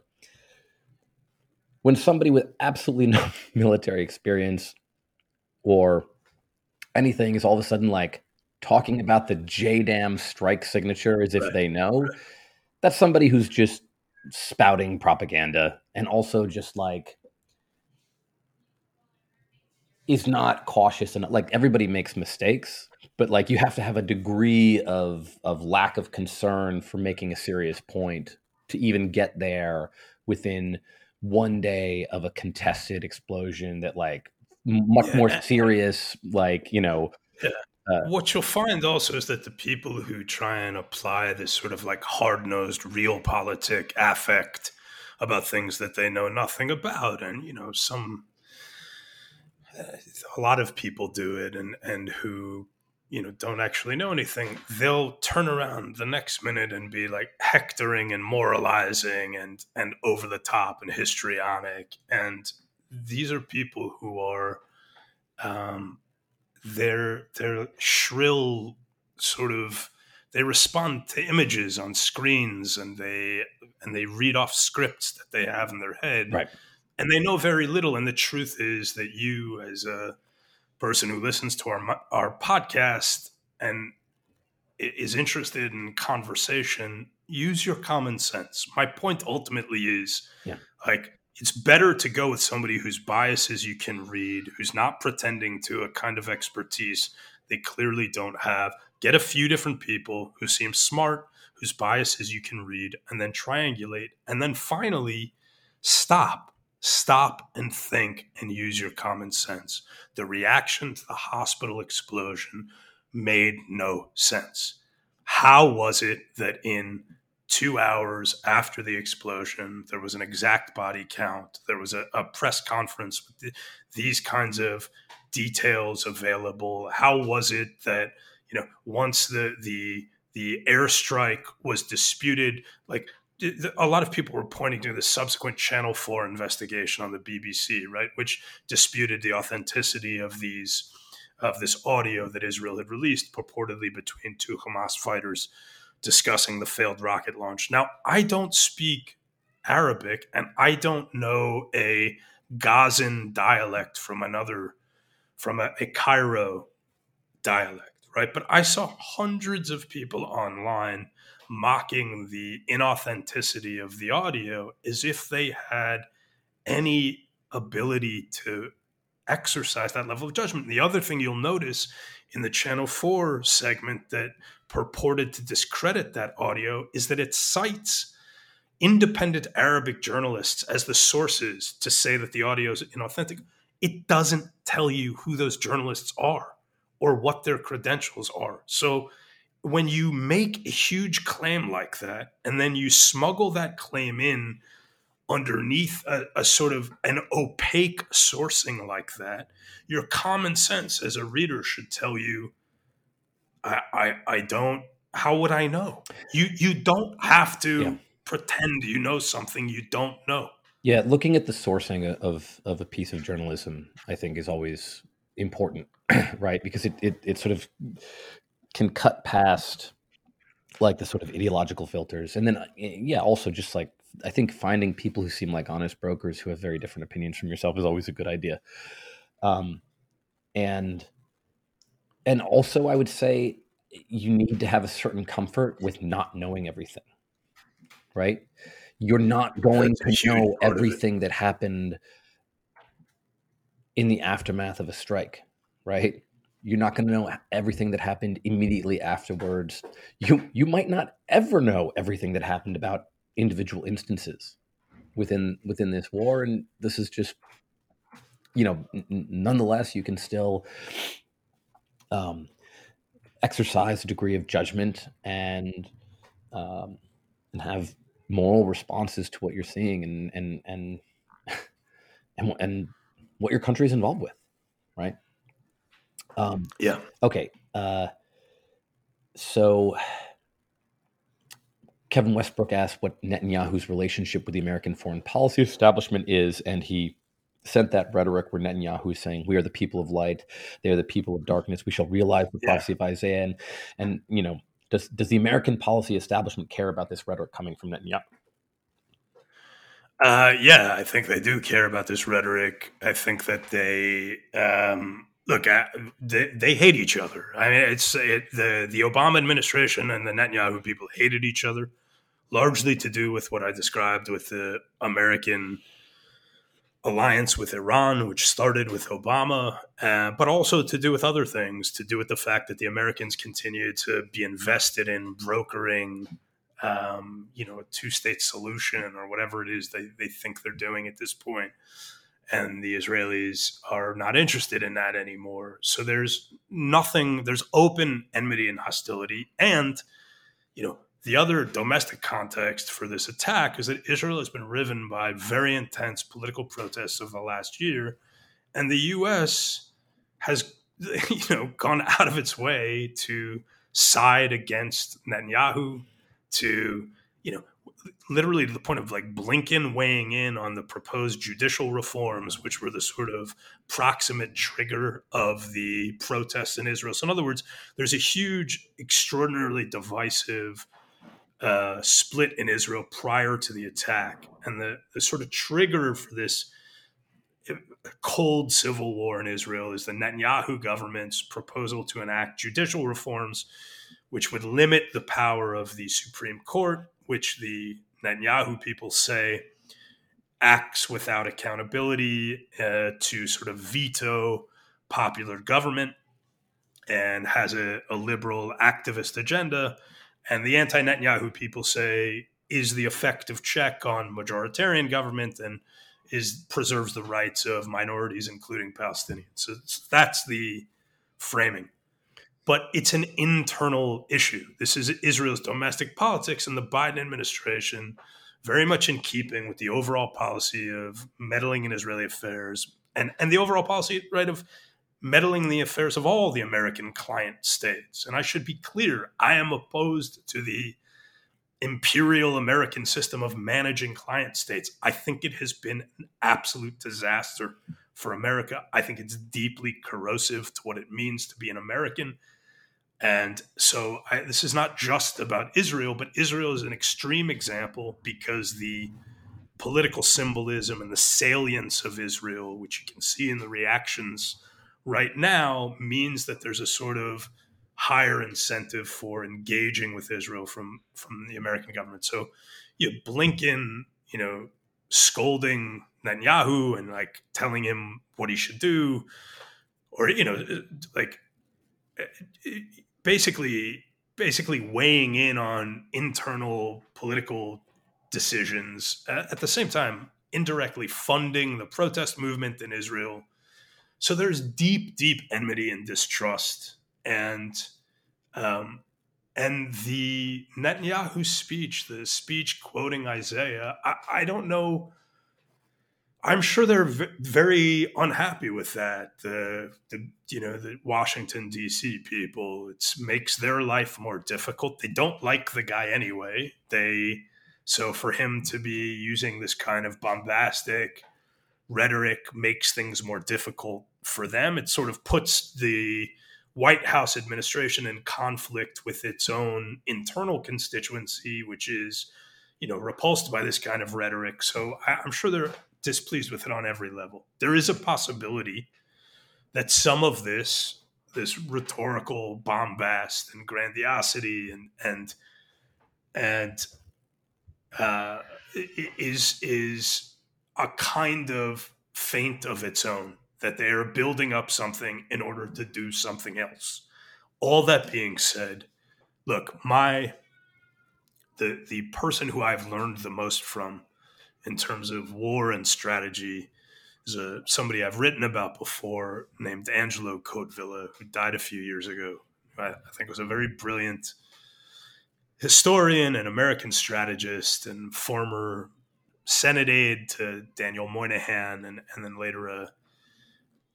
S1: when somebody with absolutely no military experience or anything is all of a sudden like talking about the JDAM strike signature as if right. they know, that's somebody who's just spouting propaganda and also just like is not cautious enough. Like everybody makes mistakes, but like you have to have a degree of of lack of concern for making a serious point to even get there within one day of a contested explosion that like much yeah. more serious like you know
S2: yeah. uh, what you'll find also is that the people who try and apply this sort of like hard-nosed realpolitik affect about things that they know nothing about and you know some a lot of people do it and and who you know don't actually know anything they'll turn around the next minute and be like hectoring and moralizing and and over the top and histrionic. And these are people who are um they're they're shrill sort of they respond to images on screens and they and they read off scripts that they have in their head.
S1: Right
S2: and they know very little and the truth is that you as a person who listens to our our podcast and is interested in conversation, use your common sense. My point ultimately is
S1: yeah.
S2: like it's better to go with somebody whose biases you can read, who's not pretending to a kind of expertise they clearly don't have. Get a few different people who seem smart, whose biases you can read, and then triangulate. And then finally, stop Stop and think and use your common sense. The reaction to the hospital explosion made no sense. How was it that in two hours after the explosion, there was an exact body count? There was a, a press conference with the, these kinds of details available. How was it that you know once the the the airstrike was disputed, like a lot of people were pointing to the subsequent Channel 4 investigation on the BBC, right, which disputed the authenticity of these of this audio that Israel had released purportedly between two Hamas fighters discussing the failed rocket launch. Now, I don't speak Arabic and I don't know a Gazan dialect from another from a, a Cairo dialect, right? But I saw hundreds of people online mocking the inauthenticity of the audio as if they had any ability to exercise that level of judgment. The other thing you'll notice in the Channel 4 segment that purported to discredit that audio is that it cites independent Arabic journalists as the sources to say that the audio is inauthentic. It doesn't tell you who those journalists are or what their credentials are. So when you make a huge claim like that and then you smuggle that claim in underneath a, a, sort of an opaque sourcing like that, your common sense as a reader should tell you, I, I, I don't. How would I know? You you don't have to yeah. pretend you know something you don't know.
S1: Yeah, looking at the sourcing of of a piece of journalism, I think, is always important, right? Because it, it it sort of can cut past like the sort of ideological filters. And then uh, yeah also just like i think finding people who seem like honest brokers who have very different opinions from yourself is always a good idea. Um and and also i would say you need to have a certain comfort with not knowing everything right? You're not going That's to know everything that happened in the aftermath of a strike right you're not going to know everything that happened immediately afterwards. You you might not ever know everything that happened about individual instances within within this war and this is just you know n- nonetheless you can still um, exercise a degree of judgment and um, and have moral responses to what you're seeing and and and and, and what your country is involved with right
S2: um, yeah.
S1: Okay. Uh, so Kevin Westbrook asked what Netanyahu's relationship with the American foreign policy establishment is, and he sent that rhetoric where Netanyahu is saying, "We are the people of light; they are the people of darkness. We shall realize the yeah. prophecy of Isaiah." And, and you know, does does the American policy establishment care about this rhetoric coming from Netanyahu?
S2: Uh, yeah, I think they do care about this rhetoric. I think that they um, look, they, they hate each other. I mean, it's it, the the Obama administration and the Netanyahu people hated each other, largely to do with what I described with the American alliance with Iran, which started with Obama, uh, but also to do with other things, to do with the fact that the Americans continue to be invested in brokering, um, you know, a two-state solution or whatever it is they, they think they're doing at this point. And the Israelis are not interested in that anymore. So there's nothing, there's open enmity and hostility. And, you know, the other domestic context for this attack is that Israel has been riven by very intense political protests of the last year, and the U.S. has, you know, gone out of its way to side against Netanyahu, to, you know, literally to the point of like Blinken weighing in on the proposed judicial reforms, which were the sort of proximate trigger of the protests in Israel. So, in other words, there's a huge, extraordinarily divisive uh, split in Israel prior to the attack. And the, the sort of trigger for this uh, cold civil war in Israel is the Netanyahu government's proposal to enact judicial reforms, which would limit the power of the Supreme Court, which the Netanyahu people say acts without accountability uh, to sort of veto popular government and has a, a liberal activist agenda and the anti Netanyahu people say is the effective check on majoritarian government and is preserves the rights of minorities, including Palestinians. So that's the framing. But it's an internal issue. This is Israel's domestic politics, and the Biden administration, very much in keeping with the overall policy of meddling in Israeli affairs and, and the overall policy, right, of meddling in the affairs of all the American client states. And I should be clear I am opposed to the imperial American system of managing client states. I think it has been an absolute disaster for America. I think it's deeply corrosive to what it means to be an American. And so I, this is not just about Israel, but Israel is an extreme example because the political symbolism and the salience of Israel, which you can see in the reactions right now means that there's a sort of higher incentive for engaging with Israel from from the American government. So you Blinken, you know, scolding Netanyahu and like telling him what he should do, or you know, like basically basically weighing in on internal political decisions at the same time indirectly funding the protest movement in Israel. So there's deep, deep enmity and distrust, and um, and the Netanyahu speech, the speech quoting Isaiah, I, I don't know. I'm sure they're v- very unhappy with that. The, the you know the Washington D.C. people, it makes their life more difficult. They don't like the guy anyway. They so for him to be using this kind of bombastic rhetoric makes things more difficult for them. It sort of puts the White House administration in conflict with its own internal constituency, which is, you know, repulsed by this kind of rhetoric. So I'm sure they're displeased with it on every level. There is a possibility that some of this, this rhetorical bombast and grandiosity and and and uh, is is a kind of feint of its own that they are building up something in order to do something else. All that being said, look, my the the person who I've learned the most from in terms of war and strategy is a, somebody I've written about before named Angelo Codevilla, who died a few years ago. I, I think was a very brilliant historian and American strategist and former Senate aide to Daniel Moynihan and, and then later a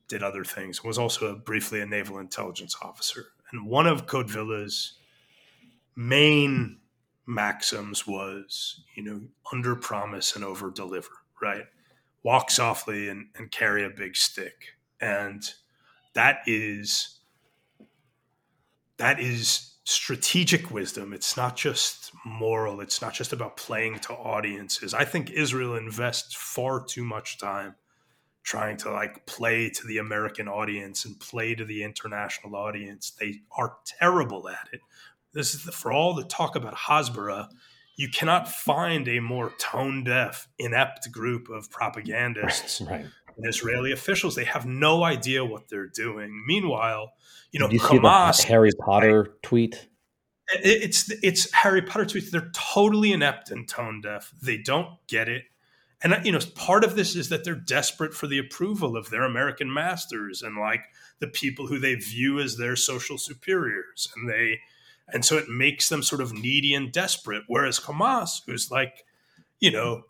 S2: did other things, was also briefly a naval intelligence officer. And one of Codevilla's main maxims was, you know, under promise and over deliver, right? Walk softly and, and carry a big stick. And that is that is strategic wisdom. It's not just moral. It's not just about playing to audiences. I think Israel invests far too much time trying to like play to the American audience and play to the international audience. They are terrible at it. This is the, for all the talk about Hasbara. you cannot find a more tone deaf, inept group of propagandists
S1: right.
S2: and Israeli officials. They have no idea what they're doing. Meanwhile, you know,
S1: Did you
S2: Hamas,
S1: see the Harry Potter tweet?
S2: It's it's Harry Potter tweets. They're totally inept and tone deaf. They don't get it. And you know, part of this is that they're desperate for the approval of their American masters and like the people who they view as their social superiors, and they and so it makes them sort of needy and desperate. Whereas Hamas, who's like, you know,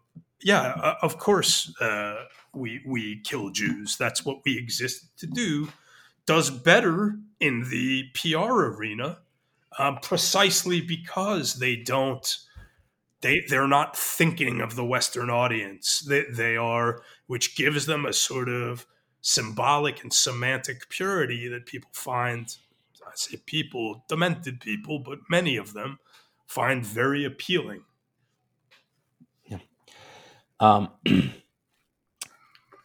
S2: yeah, uh, of course uh, we we kill Jews. That's what we exist to do. Does better in the PR arena, um, precisely because they don't. They, they're not thinking of the Western audience. They, they are, which gives them a sort of symbolic and semantic purity that people find I say people, demented people, but many of them find very appealing.
S1: Yeah. Um,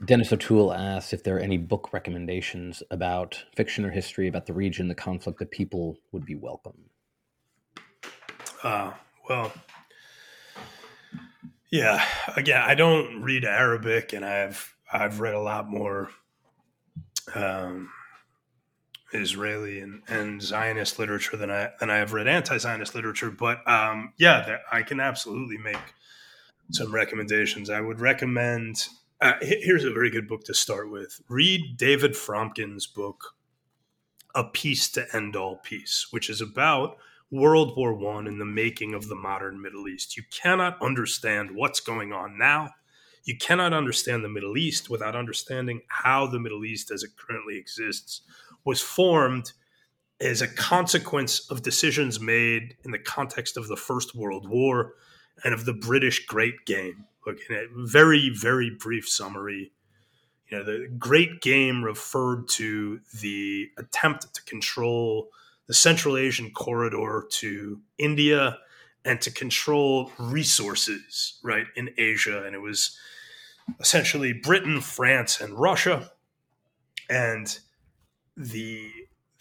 S1: Dennis O'Toole asks if there are any book recommendations about fiction or history about the region, the conflict that people would be welcome.
S2: Uh, well, yeah. Again, I don't read Arabic, and I've I've read a lot more um, Israeli and, and Zionist literature than I than I have read anti-Zionist literature. But um, yeah, I can absolutely make some recommendations. I would recommend. Uh, here's a very good book to start with. Read David Fromkin's book, "A Peace to End All Peace," which is about World War One and the making of the modern Middle East. You cannot understand what's going on now. You cannot understand the Middle East without understanding how the Middle East, as it currently exists, was formed as a consequence of decisions made in the context of the First World War and of the British Great Game. Look, in a very, very brief summary, you know, the Great Game referred to the attempt to control the Central Asian corridor to India and to control resources, right, in Asia. And it was essentially Britain, France, and Russia. And the,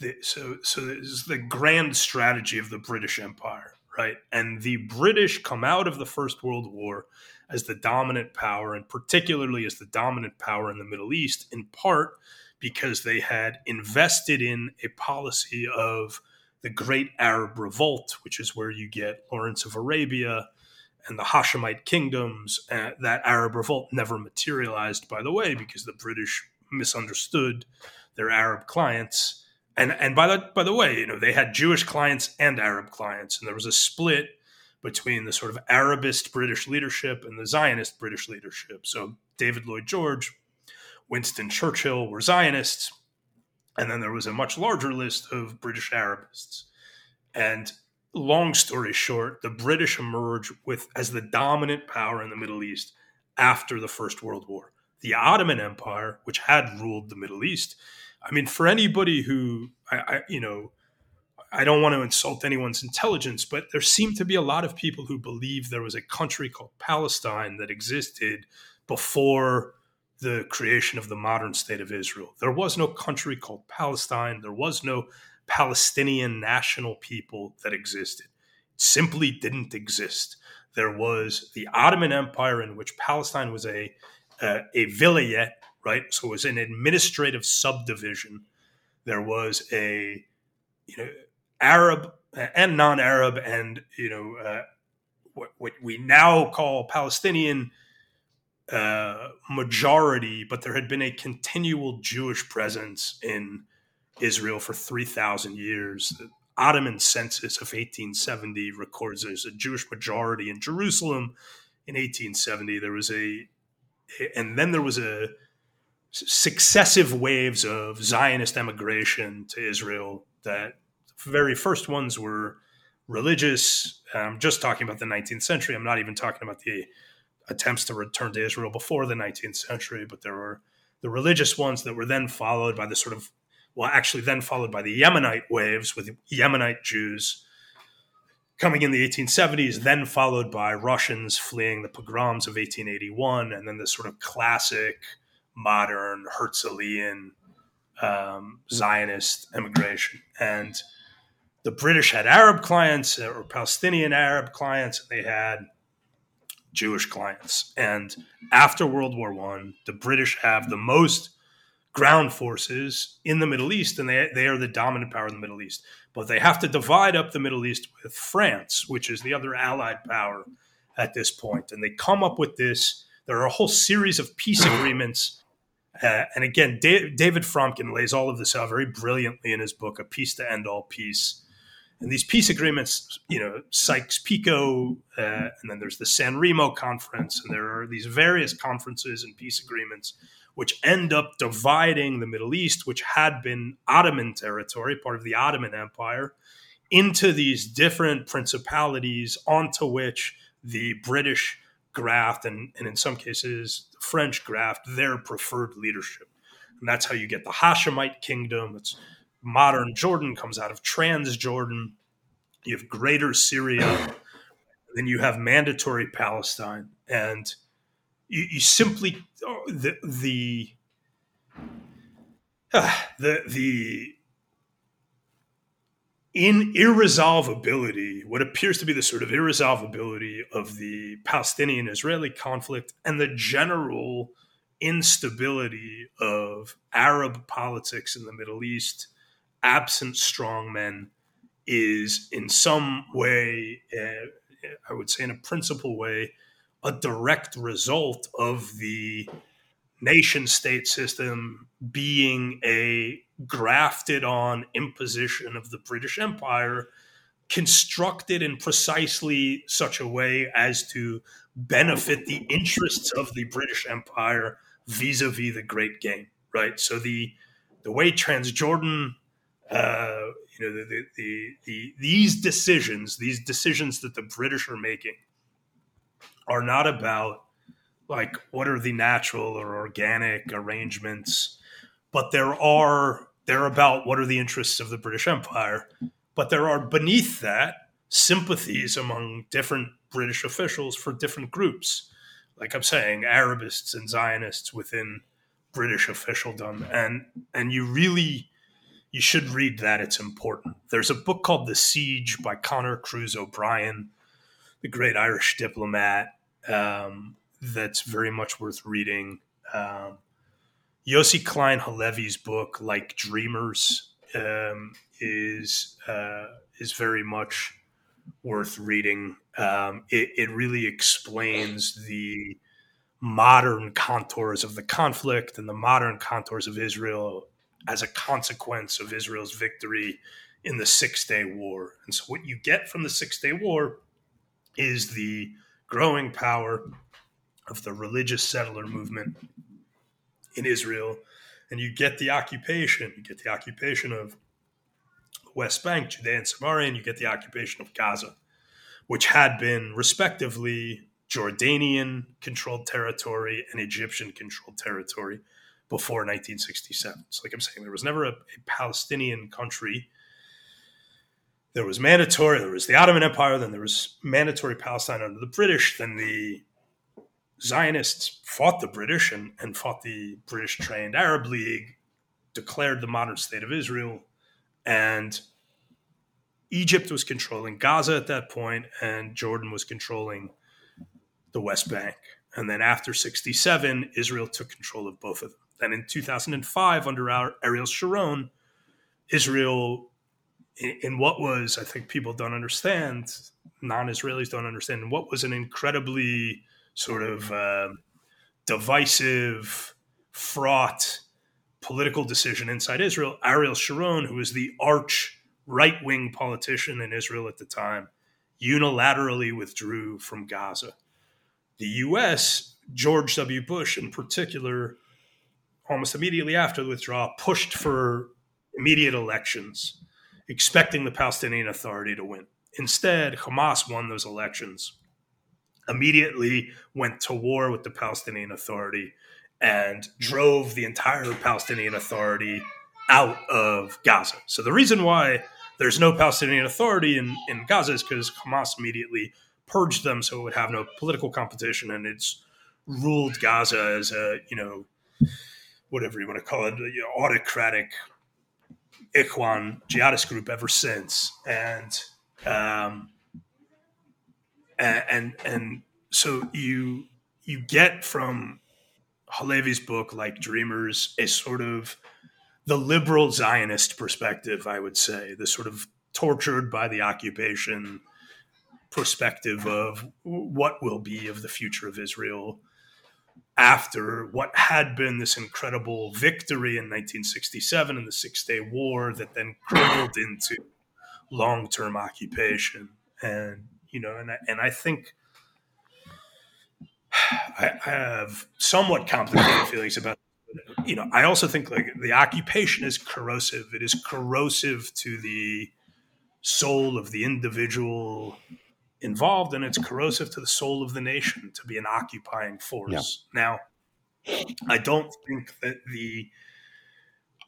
S2: the so so this is the grand strategy of the British Empire, right? And the British come out of the First World War as the dominant power, and particularly as the dominant power in the Middle East, in part because they had invested in a policy of the Great Arab Revolt, which is where you get Lawrence of Arabia and the Hashemite kingdoms. Uh, that Arab revolt never materialized, by the way, because the British misunderstood their Arab clients. And and by the by the way, you know, they had Jewish clients and Arab clients, and there was a split between the sort of Arabist British leadership and the Zionist British leadership. So David Lloyd George, Winston Churchill were Zionists, and then there was a much larger list of British Arabists. And long story short, the British emerged with as the dominant power in the Middle East after the First World War. The Ottoman Empire, which had ruled the Middle East, I mean, for anybody who, I, I, you know, I don't want to insult anyone's intelligence, but there seemed to be a lot of people who believe there was a country called Palestine that existed before the creation of the modern state of Israel. There was no country called Palestine. There was no Palestinian national people that existed. It simply didn't exist. There was the Ottoman Empire, in which Palestine was a, a, a vilayet, right? So it was an administrative subdivision. There was a you know Arab and non-Arab and you know uh, what, what, we now call Palestinian uh, majority, but there had been a continual Jewish presence in Israel for three thousand years. The Ottoman census of 1870 records there's a Jewish majority in Jerusalem. In 1870, there was a, and then there was a successive waves of Zionist emigration to Israel. That very first ones were religious. I'm just talking about the 19th century. I'm not even talking about the attempts to return to Israel before the 19th century, but there were the religious ones that were then followed by the sort of, well, actually then followed by the Yemenite waves with Yemenite Jews coming in the 1870s, then followed by Russians fleeing the pogroms of 1881, and then the sort of classic modern Herzlian um, Zionist immigration. And the British had Arab clients or Palestinian Arab clients, and they had Jewish clients. And after World War One, the British have the most ground forces in the Middle East, and they, they are the dominant power in the Middle East. But they have to divide up the Middle East with France, which is the other allied power at this point. And they come up with this. There are a whole series of peace agreements. Uh, and again, David Fromkin lays all of this out very brilliantly in his book, A Peace to End All Peace. And these peace agreements, you know, Sykes-Picot, uh, and then there's the San Remo conference, and there are these various conferences and peace agreements which end up dividing the Middle East, which had been Ottoman territory, part of the Ottoman Empire, into these different principalities onto which the British graft and, and in some cases the French graft their preferred leadership. And that's how you get the Hashemite kingdom. It's modern Jordan comes out of trans Jordan. You have greater Syria. then you have mandatory Palestine. And you, you simply oh, the the uh, the the in irresolvability, what appears to be the sort of irresolvability of the Palestinian Israeli conflict and the general instability of Arab politics in the Middle East, absent strong men, is in some way, uh, I would say in a principal way, a direct result of the nation state system being a grafted on imposition of the British Empire, constructed in precisely such a way as to benefit the interests of the British Empire vis a vis the Great Game, right? So the the way Transjordan, uh, you know, the, the, the, the, these decisions, these decisions that the British are making are not about like what are the natural or organic arrangements, but there are they're about what are the interests of the British Empire. But there are beneath that sympathies among different British officials for different groups. Like I'm saying, Arabists and Zionists within British officialdom. And and you really you should read that. It's important. There's a book called The Siege by Conor Cruise O'Brien, the great Irish diplomat um, that's very much worth reading. Um, Yossi Klein Halevi's book, like Dreamers, um, is uh, is very much worth reading. Um, it, it, really explains the modern contours of the conflict and the modern contours of Israel as a consequence of Israel's victory in the Six Day War. And so, what you get from the Six Day War is the growing power of the religious settler movement in Israel. And you get the occupation, you get the occupation of the West Bank, Judea and Samaria, and you get the occupation of Gaza, which had been respectively Jordanian controlled territory and Egyptian controlled territory before 1967. So, like I'm saying, there was never a, a Palestinian country there was mandatory, there was the Ottoman Empire, then there was mandatory Palestine under the British, then the Zionists fought the British and, and fought the British trained Arab League, declared the modern state of Israel, and Egypt was controlling Gaza at that point, and Jordan was controlling the West Bank. And then after 67, Israel took control of both of them. Then in 2005, under Ariel Sharon, Israel in, what was, I think people don't understand, non Israelis don't understand, what was an incredibly sort of uh, divisive, fraught political decision inside Israel. Ariel Sharon, who was the arch right wing politician in Israel at the time, unilaterally withdrew from Gaza. The US, George W. Bush in particular, almost immediately after the withdrawal, pushed for immediate elections expecting the Palestinian Authority to win. Instead, Hamas won those elections, immediately went to war with the Palestinian Authority, and drove the entire Palestinian Authority out of Gaza. So the reason why there's no Palestinian Authority in, in Gaza is because Hamas immediately purged them so it would have no political competition and it's ruled Gaza as a, you know, whatever you want to call it, you know, autocratic Ikhwan jihadist group ever since, and um, and, and and so you you get from Halevi's book, like Dreamers, a sort of the liberal Zionist perspective, I would say, the sort of tortured by the occupation perspective of what will be of the future of Israel after what had been this incredible victory in 1967 in the Six Day War that then crumbled into long term occupation. And, you know, and I, and I think I, I have somewhat complicated feelings about you know, I also think like the occupation is corrosive. It is corrosive to the soul of the individual involved, and it's corrosive to the soul of the nation to be an occupying force. Yeah. Now, I don't think that the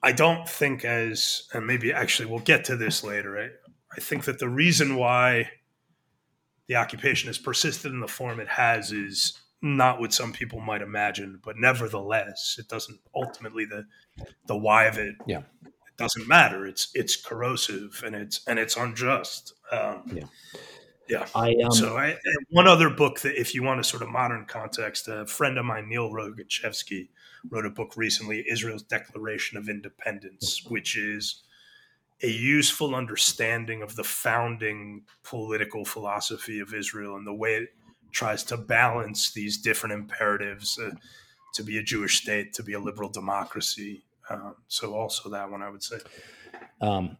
S2: I don't think as and maybe actually we'll get to this later. I, I think that the reason why the occupation has persisted in the form it has is not what some people might imagine, but nevertheless, it doesn't ultimately the the why of it.
S1: Yeah,
S2: it doesn't matter. It's it's corrosive and it's and it's unjust. Um,
S1: yeah,
S2: yeah.
S1: I um,
S2: so I, one other book that, if you want a sort of modern context, a friend of mine, Neil Rogachevsky, wrote a book recently, Israel's Declaration of Independence, which is a useful understanding of the founding political philosophy of Israel and the way it tries to balance these different imperatives uh, to be a Jewish state, to be a liberal democracy. Um, so, also that one, I would say.
S1: Um,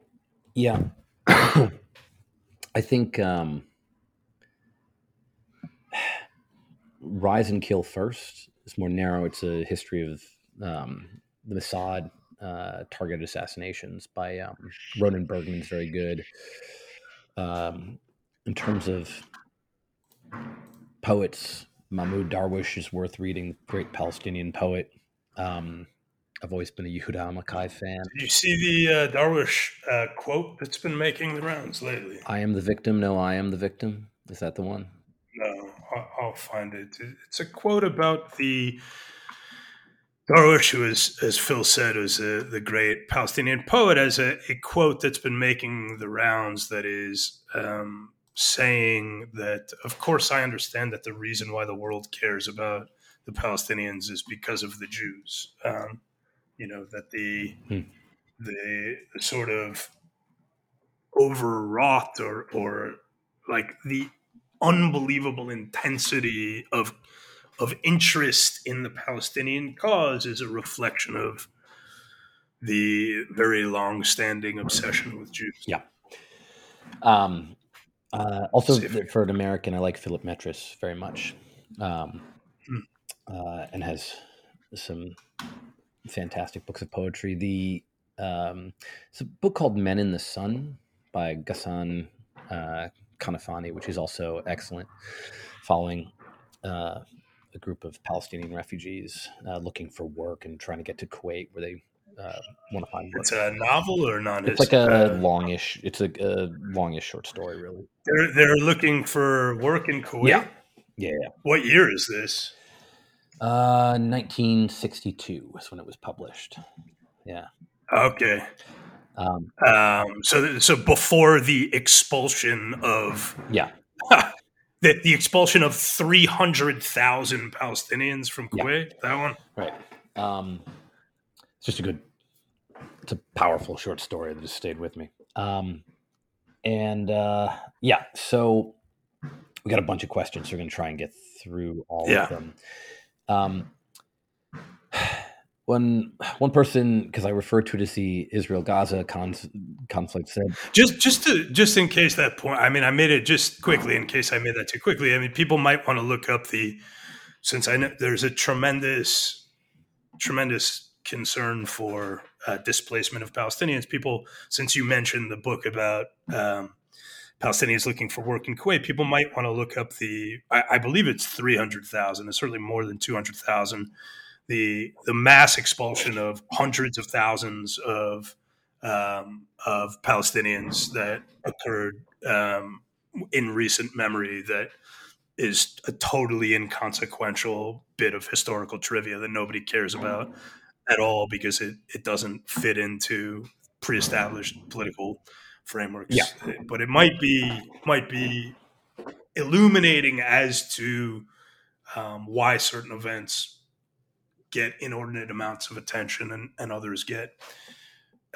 S1: yeah, I think um, Rise and Kill First is more narrow. It's a history of um, the Mossad uh, targeted assassinations by um, Ronen Bergman's very good. Um, in terms of poets. Mahmoud Darwish is worth reading, great Palestinian poet. Um, I've always been a Yehuda Amichai fan.
S2: Did you see the uh, Darwish uh, quote that's been making the rounds lately?
S1: I am the victim. No, I am the victim. Is that the one?
S2: I'll find it. It's a quote about the Darwish, who is, as Phil said, was a, the great Palestinian poet, as a, a, quote that's been making the rounds that is um, saying that, of course, I understand that the reason why the world cares about the Palestinians is because of the Jews. Um, you know that the, hmm. the the sort of overwrought or or like the unbelievable intensity of of interest in the Palestinian cause is a reflection of the very long-standing obsession with Jews.
S1: Yeah. Um, uh, also, for an American, I like Philip Metres very much, um, hmm. uh, and has some fantastic books of poetry. The um, it's a book called Men in the Sun by Ghassan uh, Kanafani, which is also excellent, following uh, a group of Palestinian refugees uh, looking for work and trying to get to Kuwait, where they uh, want to find
S2: work. It's a novel or not?
S1: It's like a uh, longish. It's a, a, longish short story, really.
S2: They're they're looking for work in Kuwait.
S1: Yeah, yeah. yeah.
S2: What year is this?
S1: Uh, 1962 is when it was published. Yeah.
S2: Okay. Um, um, so so before the expulsion of
S1: yeah.
S2: the, the expulsion of 300,000 Palestinians from Kuwait, yeah. that one?
S1: Right. Um, it's just a good, it's a powerful short story that just stayed with me. Um, and uh, yeah, so we got a bunch of questions. So we're going to try and get through all yeah. of them. Um, one one person because I referred to it as the Israel Gaza con- conflict said
S2: just just to just in case that point. I mean, I made it just quickly in case I made that too quickly. I mean, people might want to look up the since I know there's a tremendous tremendous concern for uh, displacement of Palestinians. People, since you mentioned the book about um, Palestinians looking for work in Kuwait, people might want to look up the. I, I believe it's three hundred thousand. It's certainly more than two hundred thousand. The the mass expulsion of hundreds of thousands of um, of Palestinians that occurred um, in recent memory that is a totally inconsequential bit of historical trivia that nobody cares about at all because it, it doesn't fit into pre-established political frameworks.
S1: Yeah.
S2: But it might be might be illuminating as to um, why certain events get inordinate amounts of attention and, and others get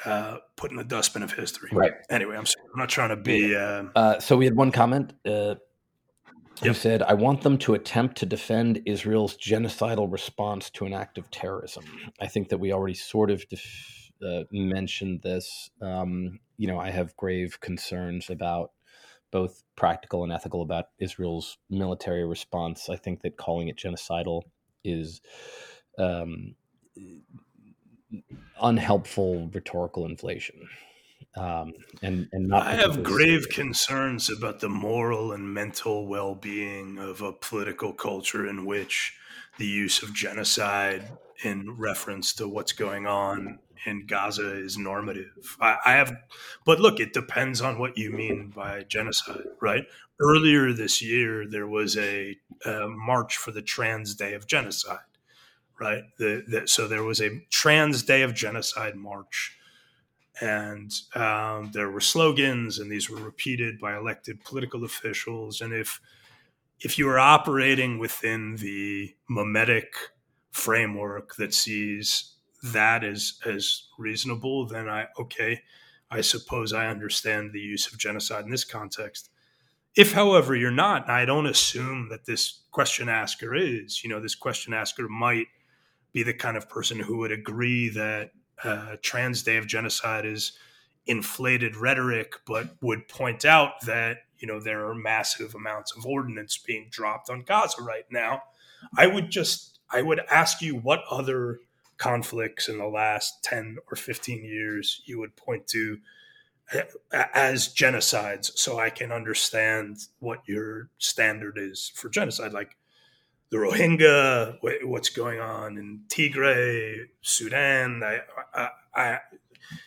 S2: uh, put in the dustbin of history.
S1: Right.
S2: Anyway, I'm, I'm not trying to be. Uh,
S1: Uh, so we had one comment uh, who
S2: Yep.
S1: said, "I want them to attempt to defend Israel's genocidal response to an act of terrorism." I think that we already sort of def- uh, mentioned this. Um, you know, I have grave concerns about both practical and ethical about Israel's military response. I think that calling it genocidal is um, unhelpful rhetorical inflation. Um, and and not
S2: I have grave
S1: serious.
S2: concerns about the moral and mental well being of a political culture in which the use of genocide in reference to what's going on in Gaza is normative. I, I have, but look, it depends on what you mean by genocide, right? Earlier this year, there was a, a march for the Trans Day of Genocide, right? The, the, so there was a Trans Day of Genocide march. And um, there were slogans and these were repeated by elected political officials. And if if you are operating within the mimetic framework that sees that as as reasonable then i okay i suppose i understand the use of genocide in this context. If however you're not and i don't assume that this question asker is you know this question asker might be the kind of person who would agree that uh, Trans Day of Genocide is inflated rhetoric, but would point out that you know there are massive amounts of ordnance being dropped on Gaza right now. I would just I would ask you what other conflicts in the last ten or fifteen years you would point to as genocides, so I can understand what your standard is for genocide, like the Rohingya, what's going on in Tigray, Sudan. I, I, I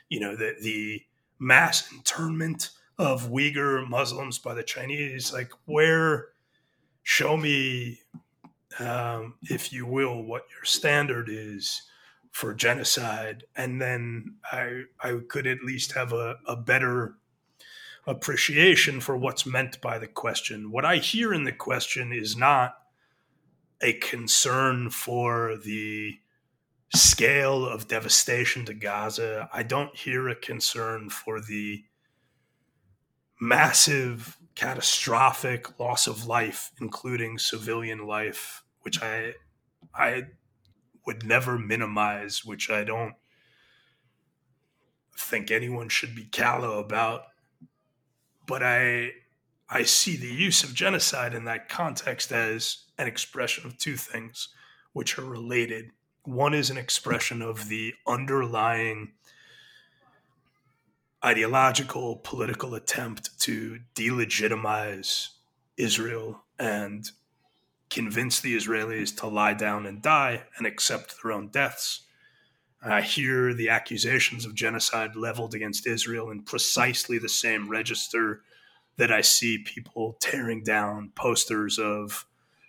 S2: you know, the the mass internment of Uyghur Muslims by the Chinese. Like, where? Show me, um, if you will, what your standard is for genocide, and then I I could at least have a, a better appreciation for what's meant by the question. What I hear in the question is not a concern for the scale of devastation to Gaza. I don't hear a concern for the massive, catastrophic loss of life, including civilian life, which I I would never minimize, which I don't think anyone should be callow about. But I I see the use of genocide in that context as an expression of two things, which are related. One is an expression of the underlying ideological, political attempt to delegitimize Israel and convince the Israelis to lie down and die and accept their own deaths. I hear the accusations of genocide leveled against Israel in precisely the same register that I see people tearing down posters of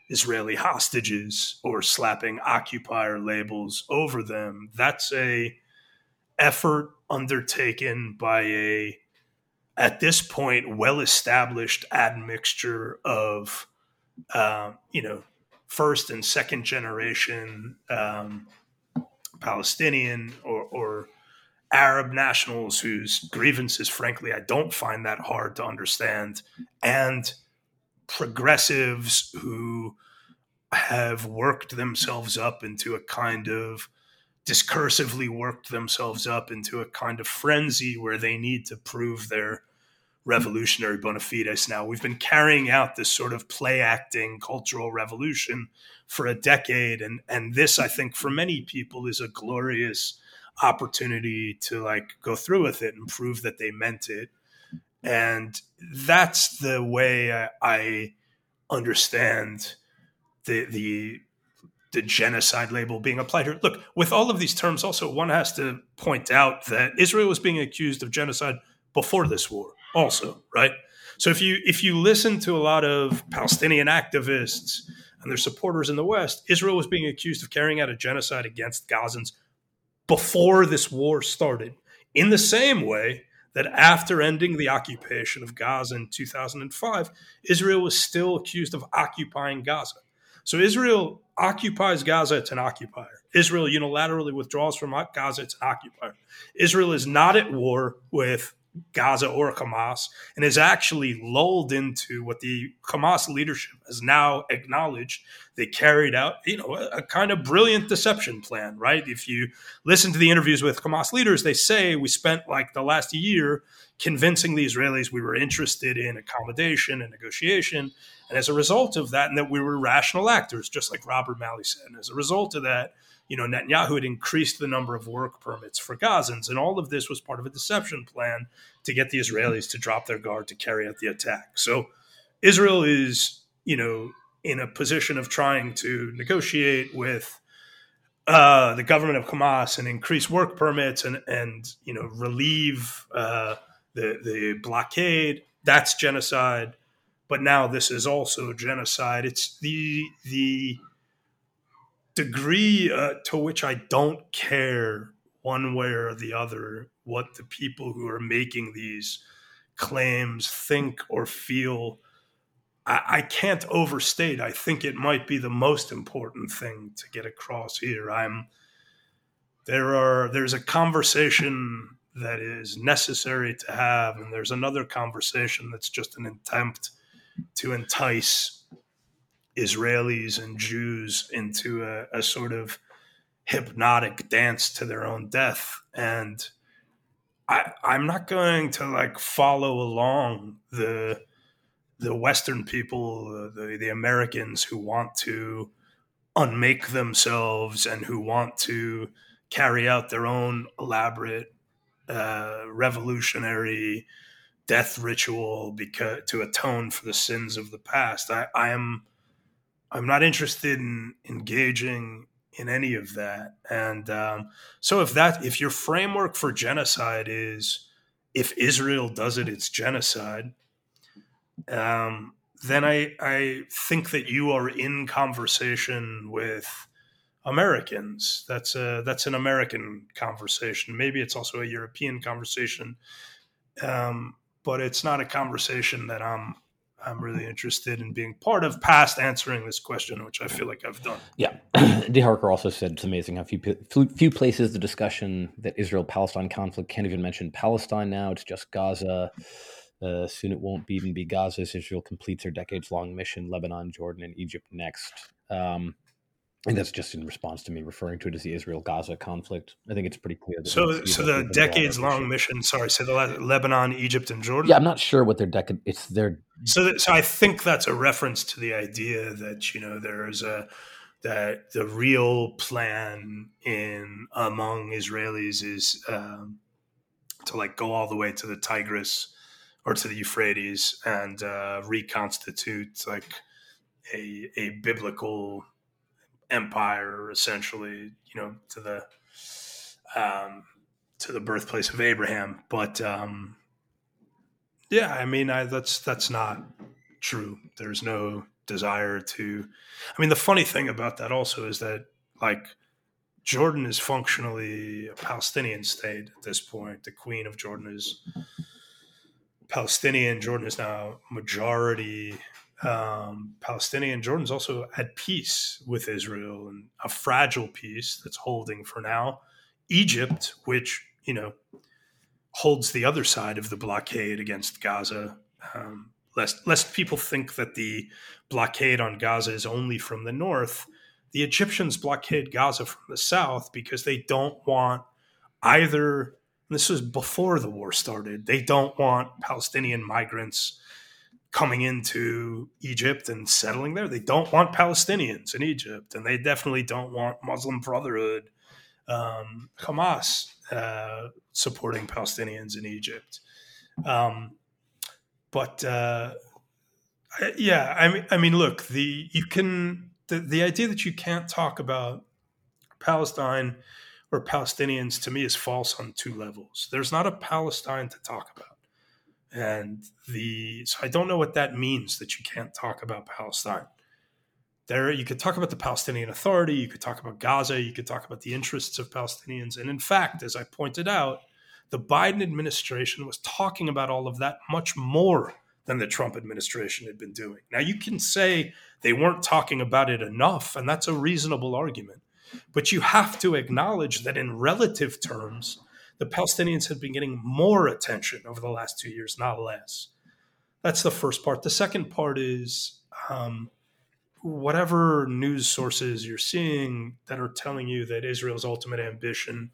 S2: Israeli hostages or slapping occupier labels over them. That's a effort undertaken by a at this point well established admixture of uh, you know first and second generation um, Palestinian or, or Arab nationals whose grievances, frankly, I don't find that hard to understand, and progressives who have worked themselves up into a kind of discursively worked themselves up into a kind of frenzy where they need to prove their revolutionary bona fides now. We've been carrying out this sort of play acting cultural revolution for a decade. And, and this, I think, for many people is a glorious opportunity to like go through with it and prove that they meant it. And that's the way I, I understand the, the the genocide label being applied here. Look, with all of these terms, also one has to point out that Israel was being accused of genocide before this war, also, right? So if you if you listen to a lot of Palestinian activists and their supporters in the West, Israel was being accused of carrying out a genocide against Gazans before this war started. In the same way that after ending the occupation of Gaza in 2005, Israel was still accused of occupying Gaza. So Israel occupies Gaza, it's an occupier. Israel unilaterally withdraws from Gaza, it's an occupier. Israel is not at war with Gaza or Hamas and is actually lulled into what the Hamas leadership has now acknowledged they carried out, you know, a, a, kind of brilliant deception plan, right? If you listen to the interviews with Hamas leaders, they say we spent like the last year convincing the Israelis we were interested in accommodation and negotiation. And as a result of that, and that we were rational actors, just like Robert Malley said, and as a result of that, you know, Netanyahu had increased the number of work permits for Gazans. And all of this was part of a deception plan to get the Israelis to drop their guard to carry out the attack. So Israel is, you know, in a position of trying to negotiate with uh, the government of Hamas and increase work permits and, and you know, relieve uh, the, the blockade. That's genocide. But now this is also genocide. It's the the degree uh, to which I don't care one way or the other what the people who are making these claims think or feel. I, I can't overstate. I think it might be the most important thing to get across here. I'm there are there's a conversation that is necessary to have, and there's another conversation that's just an attempt to entice Israelis and Jews into a, a sort of hypnotic dance to their own death. And I, I'm not going to like follow along the the Western people, the the Americans who want to unmake themselves and who want to carry out their own elaborate uh, revolutionary death ritual because to atone for the sins of the past. I, I am I'm not interested in engaging in any of that. And um, so if that if your framework for genocide is if Israel does it, it's genocide. Um, then I I think that you are in conversation with Americans. That's a that's an American conversation. Maybe it's also a European conversation, um, but it's not a conversation that I'm I'm really interested in being part of past answering this question, which I feel like I've done.
S1: Yeah. D. Harker also said it's amazing how few, few places the discussion that Israel Palestine conflict can't even mention Palestine now. It's just Gaza. Uh, soon it won't even be Gaza as Israel completes their decades long mission, Lebanon, Jordan, and Egypt next. Um, and that's just in response to me referring to it as the Israel-Gaza conflict. I think it's pretty clear.
S2: so, so the decades-long mission. Sorry, so the Lebanon, Egypt, and Jordan.
S1: Yeah, I'm not sure what their decade. It's their.
S2: So, that, so I think that's a reference to the idea that you know there is a that the real plan in among Israelis is um, to like go all the way to the Tigris or to the Euphrates and uh, reconstitute like a a biblical empire, essentially, you know, to the um, to the birthplace of Abraham. But um, yeah, I mean, I, that's that's not true. There's no desire to. I mean, the funny thing about that also is that like Jordan is functionally a Palestinian state at this point. The Queen of Jordan is Palestinian. Jordan is now majority um, Palestinian. Jordan's also at peace with Israel and a fragile peace that's holding for now. Egypt, which, you know, holds the other side of the blockade against Gaza. Um, lest, lest people think that the blockade on Gaza is only from the north. The Egyptians blockade Gaza from the south because they don't want either. this was before the war started. They don't want Palestinian migrants coming into Egypt and settling there. They don't want Palestinians in Egypt, and they definitely don't want Muslim Brotherhood, um, Hamas uh, supporting Palestinians in Egypt. Um, but uh, yeah, I mean, I mean, look, the you can the, the idea that you can't talk about Palestine or Palestinians to me is false on two levels. There's not a Palestine to talk about and the so I don't know what that means that you can't talk about Palestine. There, you could talk about the Palestinian Authority, you could talk about Gaza, you could talk about the interests of Palestinians, and in fact, as I pointed out, the Biden administration was talking about all of that much more than the Trump administration had been doing. Now, you can say they weren't talking about it enough, and that's a reasonable argument. But you have to acknowledge that in relative terms, the Palestinians have been getting more attention over the last two years, not less. That's the first part. The second part is um, whatever news sources you're seeing that are telling you that Israel's ultimate ambition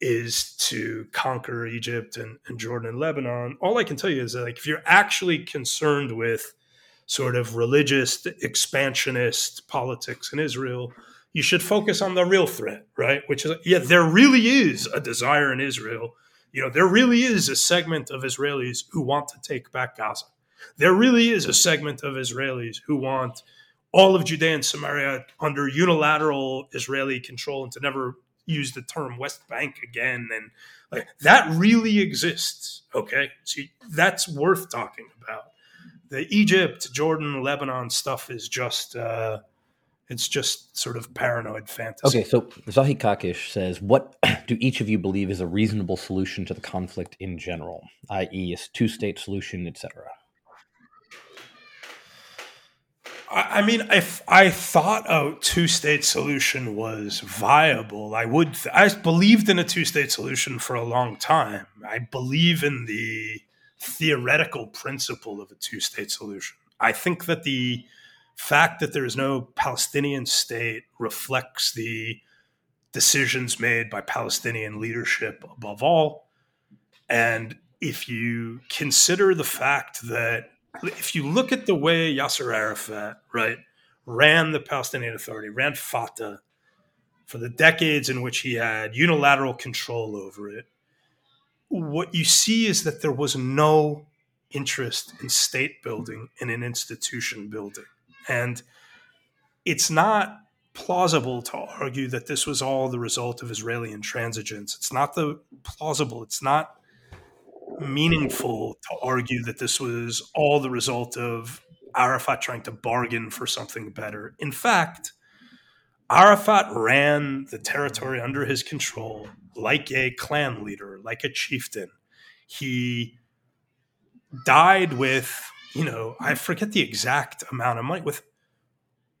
S2: is to conquer Egypt and, and, Jordan and Lebanon. All I can tell you is that like if you're actually concerned with sort of religious expansionist politics in Israel, you should focus on the real threat, right? Which is yeah, there really is a desire in Israel. You know, there really is a segment of Israelis who want to take back Gaza. There really is a segment of Israelis who want all of Judea and Samaria under unilateral Israeli control and to never use the term West Bank again. And like that really exists. Okay. So that's worth talking about. The Egypt, Jordan, Lebanon stuff is just, uh, it's just sort of paranoid fantasy.
S1: Okay, so Zahi Kakish says, "What do each of you believe is a reasonable solution to the conflict in general, i.e., a two-state solution, etc.?"
S2: I mean, if I thought a two-state solution was viable, I would. I believed in a two-state solution for a long time. I believe in the theoretical principle of a two-state solution. I think that the fact that there is no Palestinian state reflects the decisions made by Palestinian leadership above all. And if you consider the fact that if you look at the way Yasser Arafat, right, ran the Palestinian Authority, ran Fatah for the decades in which he had unilateral control over it, what you see is that there was no interest in state building and in institution building. And it's not plausible to argue that this was all the result of Israeli intransigence. It's not the plausible. It's not meaningful to argue that this was all the result of Arafat trying to bargain for something better. In fact, Arafat ran the territory under his control like a clan leader, like a chieftain. He died with, you know, I mm. forget the exact amount of money, with,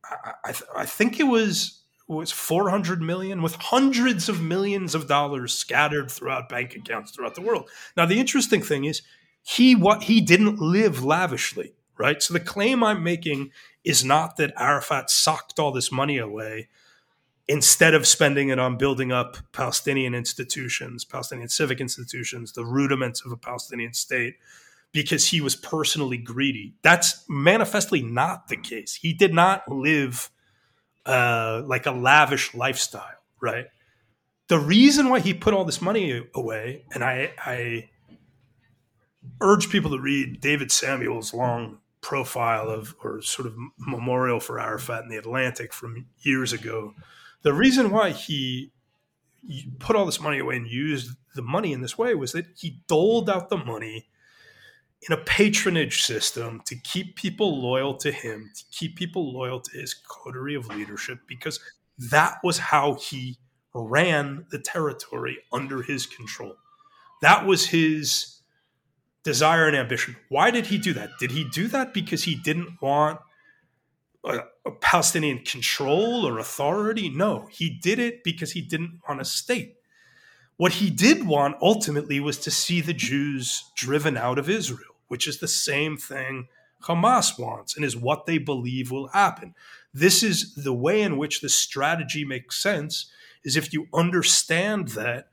S2: I, I, I think it was was 400 million with hundreds of millions of dollars scattered throughout bank accounts throughout the world. Now the interesting thing is he what he didn't live lavishly, right? So the claim I'm making is not that Arafat socked all this money away instead of spending it on building up Palestinian institutions, Palestinian civic institutions, the rudiments of a Palestinian state because he was personally greedy. That's manifestly not the case. He did not live uh, like a lavish lifestyle, right? The reason why he put all this money away, and I, I urge people to read David Samuels' long profile of or sort of memorial for Arafat in the Atlantic from years ago. The reason why he put all this money away and used the money in this way was that he doled out the money in a patronage system to keep people loyal to him, to keep people loyal to his coterie of leadership, because that was how he ran the territory under his control. That was his desire and ambition. Why did he do that? Did he do that because he didn't want a, a Palestinian control or authority? No, he did it because he didn't want a state. What he did want ultimately was to see the Jews driven out of Israel which is the same thing Hamas wants and is what they believe will happen. This is the way in which the strategy makes sense is if you understand that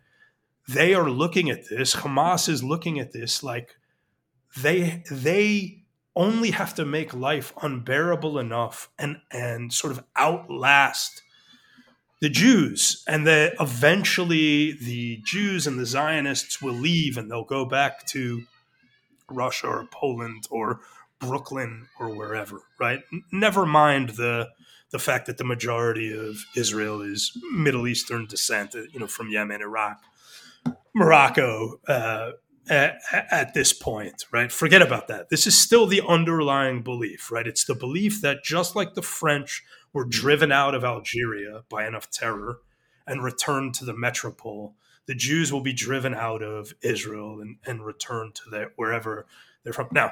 S2: they are looking at this, Hamas is looking at this like they they only have to make life unbearable enough and and sort of outlast the Jews, and that eventually the Jews and the Zionists will leave and they'll go back to Russia or Poland or Brooklyn or wherever, right? Never mind the the fact that the majority of Israel is Middle Eastern descent, uh, you know, from Yemen, Iraq, Morocco. Uh, at, at, this point, right? Forget about that. This is still the underlying belief, right? It's the belief that just like the French were driven out of Algeria by enough terror and returned to the metropole, the Jews will be driven out of Israel and, and returned to their wherever they're from. Now,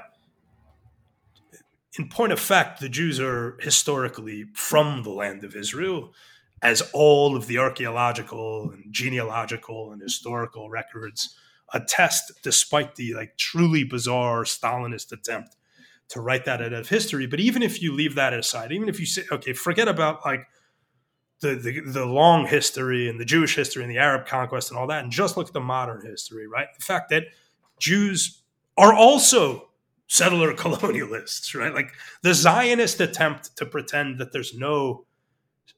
S2: in point of fact, the Jews are historically from the land of Israel, as all of the archaeological and genealogical and historical records attest, despite the like truly bizarre Stalinist attempt to write that out of history. But even if you leave that aside, even if you say, okay, forget about like the, the, the long history and the Jewish history and the Arab conquest and all that, and just look at the modern history, right? The fact that Jews are also settler colonialists, right? Like the Zionist attempt to pretend that there's no,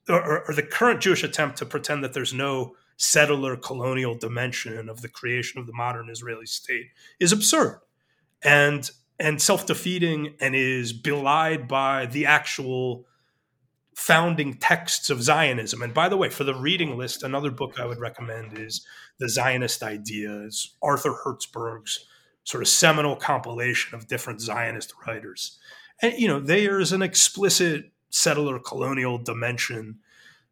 S2: or, or, the current Jewish attempt to pretend that there's no settler colonial dimension of the creation of the modern Israeli state is absurd and and self-defeating and is belied by the actual founding texts of Zionism. And by the way, for the reading list, another book I would recommend is The Zionist Ideas, Arthur Hertzberg's sort of seminal compilation of different Zionist writers. And, you know, there is an explicit settler colonial dimension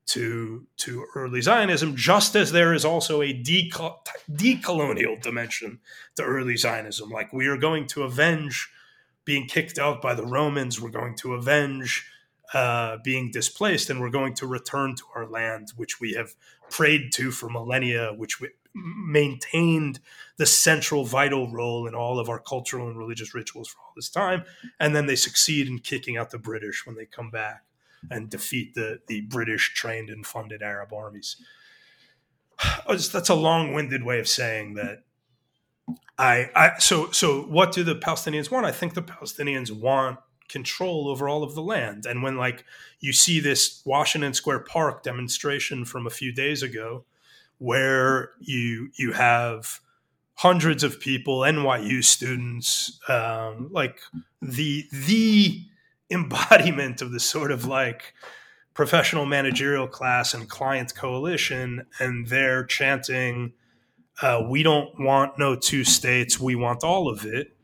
S2: to, to early Zionism, just as there is also a decolonial dimension to early Zionism. Like, we are going to avenge being kicked out by the Romans, we're going to avenge uh, being displaced, and we're going to return to our land, which we have prayed to for millennia, which we maintained the central vital role in all of our cultural and religious rituals for all this time. And then they succeed in kicking out the British when they come back and defeat the, the British trained and funded Arab armies. That's a long winded way of saying that. I, I so so what do the Palestinians want? I think the Palestinians want control over all of the land. And when like you see this Washington Square Park demonstration from a few days ago, where you you have hundreds of people, NYU students, um, like the the embodiment of the sort of like professional managerial class and client coalition, and they're chanting, uh, "We don't want no two states. We want all of it."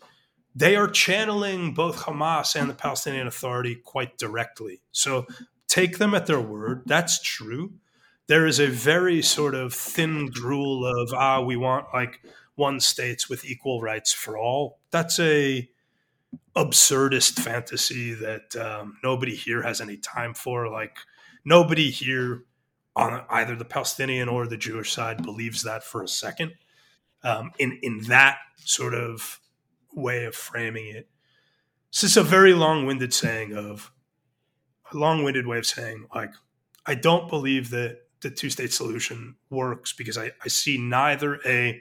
S2: They are channeling both Hamas and the Palestinian Authority quite directly. So take them at their word. That's true there is a very sort of thin gruel of ah we want like one states with equal rights for all that's a absurdist fantasy that um, nobody here has any time for like nobody here on either the palestinian or the jewish side believes that for a second um, in in that sort of way of framing it this is a very long-winded saying of a long-winded way of saying like i don't believe that the two state solution works because I, I see neither a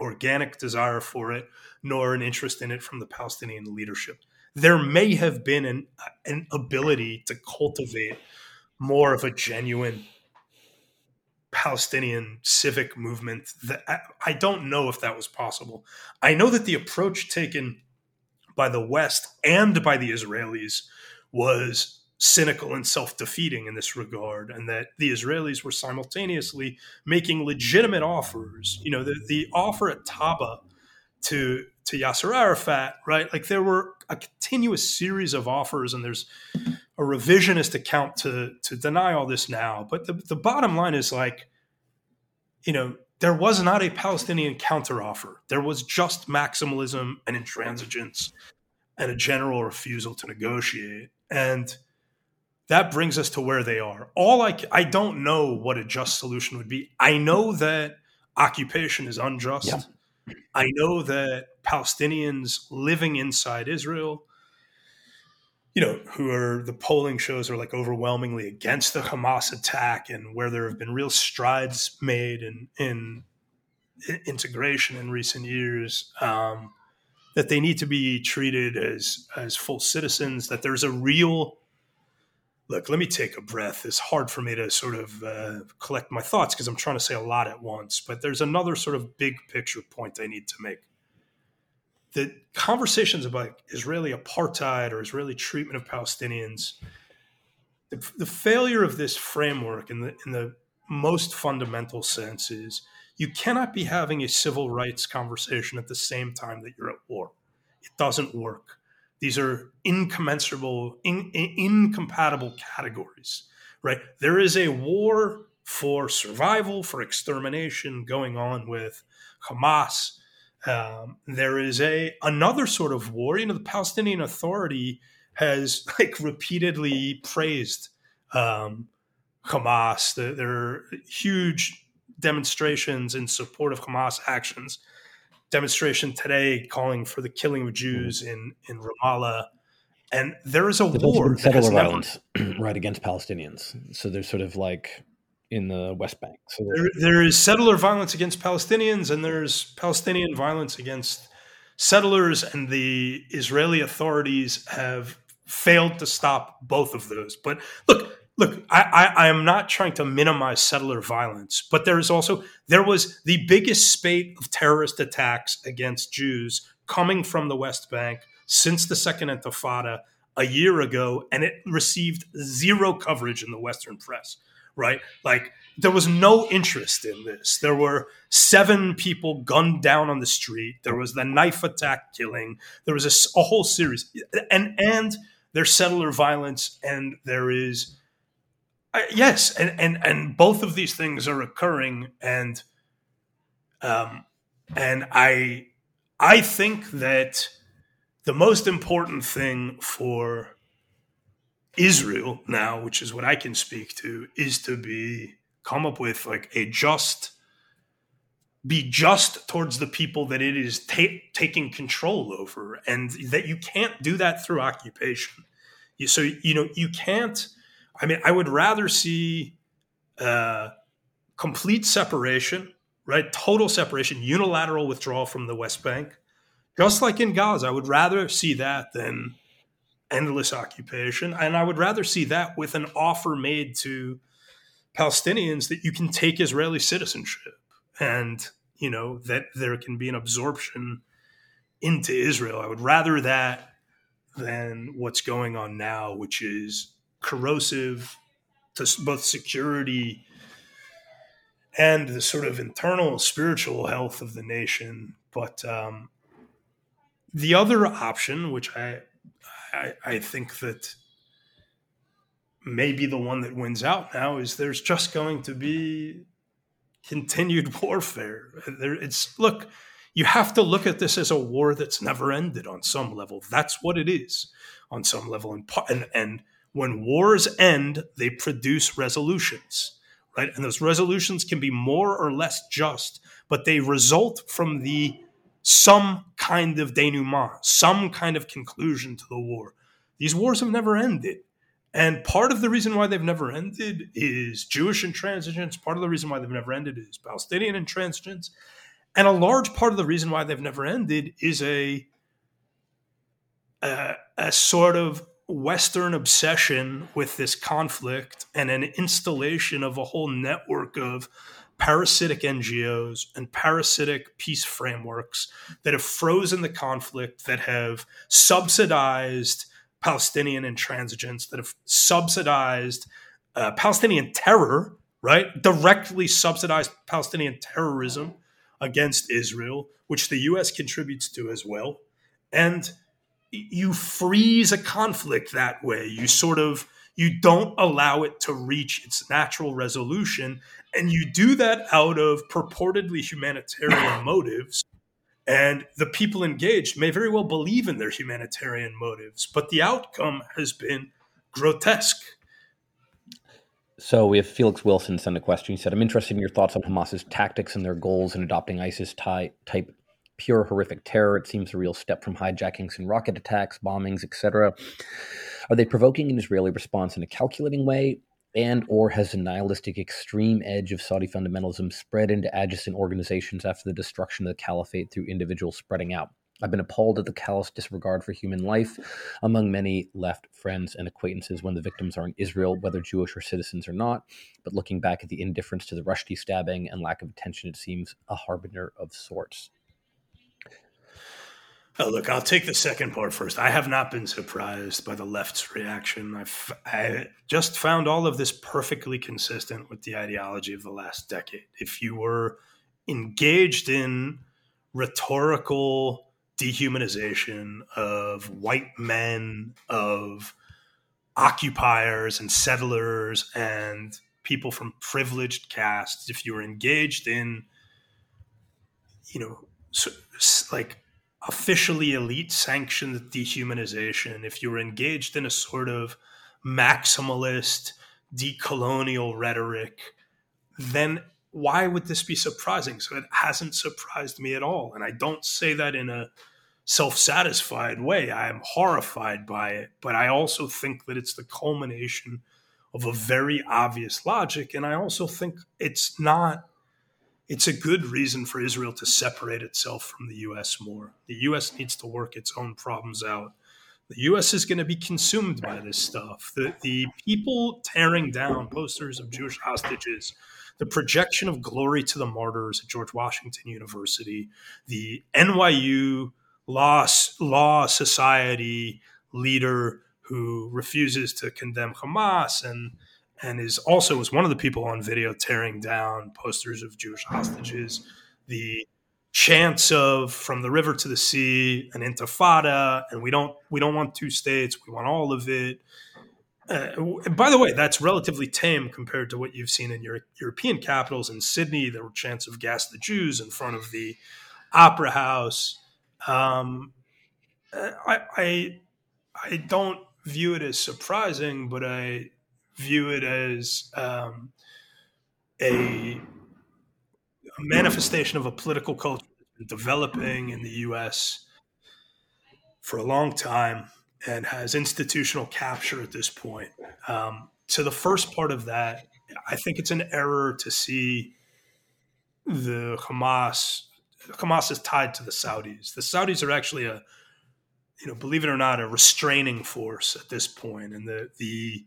S2: organic desire for it nor an interest in it from the Palestinian leadership. There may have been an, an ability to cultivate more of a genuine Palestinian civic movement that I, don't know if that was possible. I know that the approach taken by the West and by the Israelis was cynical and self-defeating in this regard and that the israelis were simultaneously making legitimate offers you know the, the offer at taba to to yasser arafat right like there were a continuous series of offers and there's a revisionist account to to deny all this now but the, the bottom line is like you know there was not a palestinian counteroffer there was just maximalism and intransigence and a general refusal to negotiate and that brings us to where they are. All I I don't know what a just solution would be. I know that occupation is unjust. Yeah. I know that Palestinians living inside Israel, you know, who are the polling shows are like overwhelmingly against the Hamas attack, and where there have been real strides made in in integration in recent years. Um, that they need to be treated as as full citizens. That there's a real look, let me take a breath. It's hard for me to sort of uh, collect my thoughts because I'm trying to say a lot at once. But there's another sort of big picture point I need to make. The conversations about Israeli apartheid or Israeli treatment of Palestinians, the, the failure of this framework in the, in the most fundamental sense is you cannot be having a civil rights conversation at the same time that you're at war. It doesn't work these are incommensurable, in, in, incompatible categories, right? There is a war for survival, for extermination going on with Hamas. Um, there is a another sort of war. You know, the Palestinian Authority has like repeatedly praised um, Hamas. There, there are huge demonstrations in support of Hamas actions. Demonstration today calling for the killing of Jews in in Ramallah, and there is a
S1: there's
S2: war.
S1: settler violence right against Palestinians. So there's sort of like in the West Bank. So
S2: there, there is settler violence against Palestinians, and there's Palestinian violence against settlers, and the Israeli authorities have failed to stop both of those. But look, look, I, I, I, am not trying to minimize settler violence, but there is also there was the biggest spate of terrorist attacks against Jews coming from the West Bank since the Second Intifada a year ago, and it received zero coverage in the Western press. Right, like there was no interest in this. There were seven people gunned down on the street. There was the knife attack killing. There was a, a whole series, and and there's settler violence, and there is uh, yes, and and and both of these things are occurring, and um, and I I think that the most important thing for Israel now, which is what I can speak to, is to be come up with like a just be just towards the people that it is ta- taking control over and that you can't do that through occupation you, so you know you can't I mean, I would rather see uh, complete separation, right? Total separation, unilateral withdrawal from the West Bank, just like in Gaza. I would rather see that than endless occupation. And I would rather see that with an offer made to Palestinians that you can take Israeli citizenship and, you know, that there can be an absorption into Israel. I would rather that than what's going on now, which is corrosive to both security and the sort of internal spiritual health of the nation. But um, the other option, which I, I, I think that maybe the one that wins out now, is there's just going to be continued warfare. There, it's look, you have to look at this as a war that's never ended on some level. That's what it is on some level, and and, and when wars end, they produce resolutions, right? And those resolutions can be more or less just, but they result from the some kind of denouement, some kind of conclusion to the war. These wars have never ended. And part of the reason why they've never ended is Jewish intransigence. Part of the reason why they've never ended is Palestinian intransigence. And a large part of the reason why they've never ended is a, a, a sort of Western obsession with this conflict and an installation of a whole network of parasitic NGOs and parasitic peace frameworks that have frozen the conflict, that have subsidized Palestinian intransigence, that have subsidized uh, Palestinian terror, right? Directly subsidized Palestinian terrorism against Israel, which the US contributes to as well. And you freeze a conflict that way. You sort of you don't allow it to reach its natural resolution and you do that out of purportedly humanitarian motives and the people engaged may very well believe in their humanitarian motives but the outcome has been grotesque
S1: so we have Felix Wilson send a question. He said, I'm interested in your thoughts on Hamas's tactics and their goals in adopting ISIS type pure horrific terror. It seems a real step from hijackings and rocket attacks, bombings, etc. Are they provoking an Israeli response in a calculating way? And or has the nihilistic extreme edge of Saudi fundamentalism spread into adjacent organizations after the destruction of the caliphate through individuals spreading out? I've been appalled at the callous disregard for human life among many left friends and acquaintances when the victims are in Israel, whether Jewish or citizens or not. But looking back at the indifference to the Rushdie stabbing and lack of attention, it seems a harbinger of sorts.
S2: Oh, look, I'll take the second part first. I have not been surprised by the left's reaction. I've I just found all of this perfectly consistent with the ideology of the last decade. If you were engaged in rhetorical dehumanization of white men, of occupiers and settlers and people from privileged castes, if you were engaged in, you know, like officially elite sanctioned dehumanization, if you were engaged in a sort of maximalist decolonial rhetoric, then why would this be surprising? So it hasn't surprised me at all. And I don't say that in a self satisfied way. I am horrified by it, but I also think that it's the culmination of a very obvious logic. And I also think it's not, it's a good reason for Israel to separate itself from the US more. The US needs to work its own problems out. The US is going to be consumed by this stuff. The, the people tearing down posters of Jewish hostages, the projection of glory to the martyrs at George Washington University, the NYU law, law society leader who refuses to condemn Hamas and and is also was one of the people on video tearing down posters of Jewish hostages. The chants of from the river to the sea, an intifada, and we don't we don't want two states, we want all of it. Uh, by the way, that's relatively tame compared to what you've seen in your European capitals. In Sydney, there were chants of "Gas the Jews" in front of the Opera House. Um, I, I I don't view it as surprising, but I view it as um, a, a, manifestation of a political culture developing in the U.S. for a long time and has institutional capture at this point. Um, to the first part of that, I think it's an error to see the Hamas. Hamas is tied to the Saudis. The Saudis are actually a, you know, believe it or not, a restraining force at this point, and the the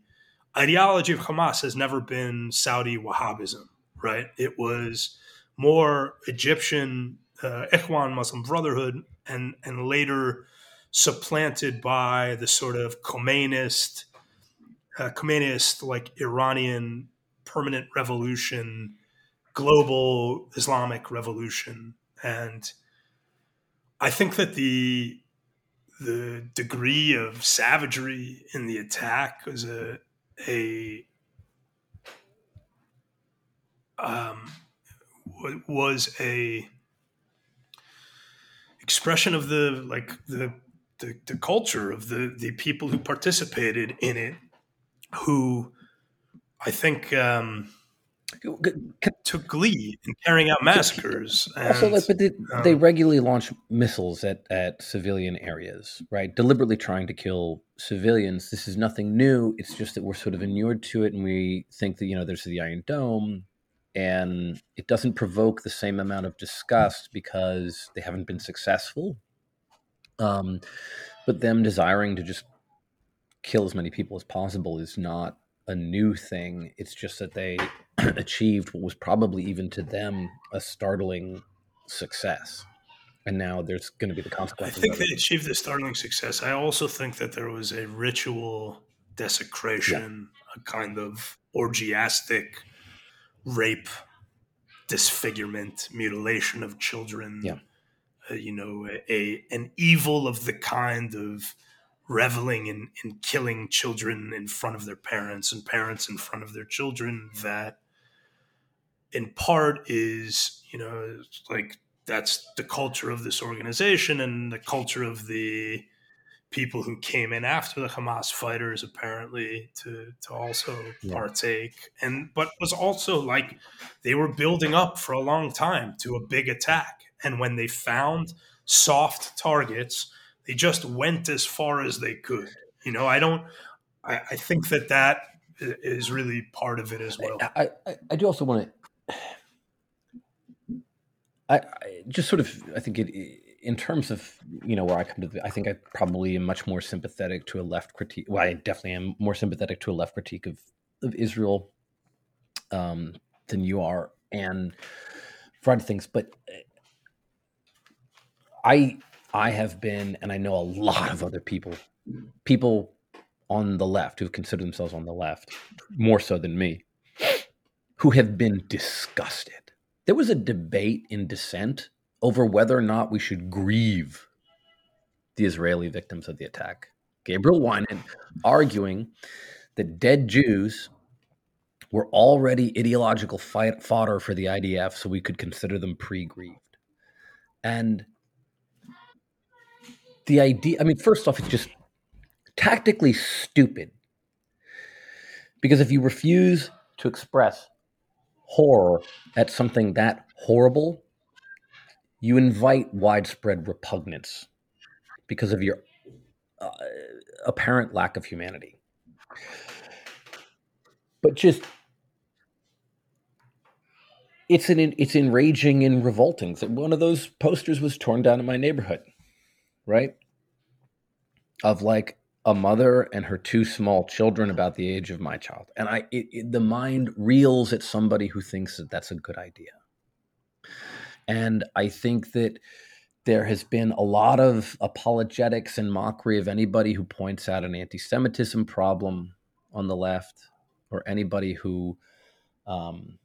S2: ideology of Hamas has never been Saudi Wahhabism, right? It was more Egyptian uh, Ikhwan Muslim Brotherhood, and and later supplanted by the sort of Khomeinist, uh, Khomeinist like Iranian permanent revolution, global Islamic revolution, and I think that the the degree of savagery in the attack was a a um, was a expression of the like the, the the culture of the the people who participated in it who I think um, took glee in carrying out massacres. And,
S1: also, like, but they, um, they, regularly launch missiles at, at civilian areas, right? Deliberately trying to kill civilians. This is nothing new. It's just that we're sort of inured to it, and we think that you know there's the Iron Dome, and it doesn't provoke the same amount of disgust because they haven't been successful. Um, but them desiring to just kill as many people as possible is not a new thing. It's just that they achieved what was probably even to them a startling success. And now there's going to be the consequences.
S2: I think they achieved the startling success. I also think that there was a ritual desecration, yeah. a kind of orgiastic rape, disfigurement, mutilation of children.
S1: Yeah.
S2: Uh, you know, a, a, an evil of the kind of reveling in, in killing children in front of their parents and parents in front of their children that in part is you know like that's the culture of this organization and the culture of the people who came in after the Hamas fighters apparently to to also yeah. partake and but was also like they were building up for a long time to a big attack and when they found soft targets they just went as far as they could. You know, I don't. I, I think that that is really part of it as well.
S1: I, I, I do also want to. I, I, just sort of I think it in terms of you know where I come to the, I think I probably am much more sympathetic to a left critique. Well, I definitely am more sympathetic to a left critique of of Israel um, than you are, and for other things. But I I have been, and I know a lot of other people, people on the left who consider themselves on the left, more so than me, who have been disgusted. There was a debate in dissent over whether or not we should grieve the Israeli victims of the attack. Gabriel Winant arguing that dead Jews were already ideological fight, fodder for the IDF, so we could consider them pre grieved. And the idea, I mean, first off, it's just tactically stupid. Because if you refuse to express horror at something that horrible, you invite widespread repugnance because of your uh, apparent lack of humanity. But just it's an it's enraging and revolting. One of those posters was torn down in my neighborhood, right? Of like a mother and her two small children about the age of my child, and I it, it, the mind reels at somebody who thinks that that's a good idea. And I think that there has been a lot of apologetics and mockery of anybody who points out an anti-Semitism problem on the left, or anybody who um,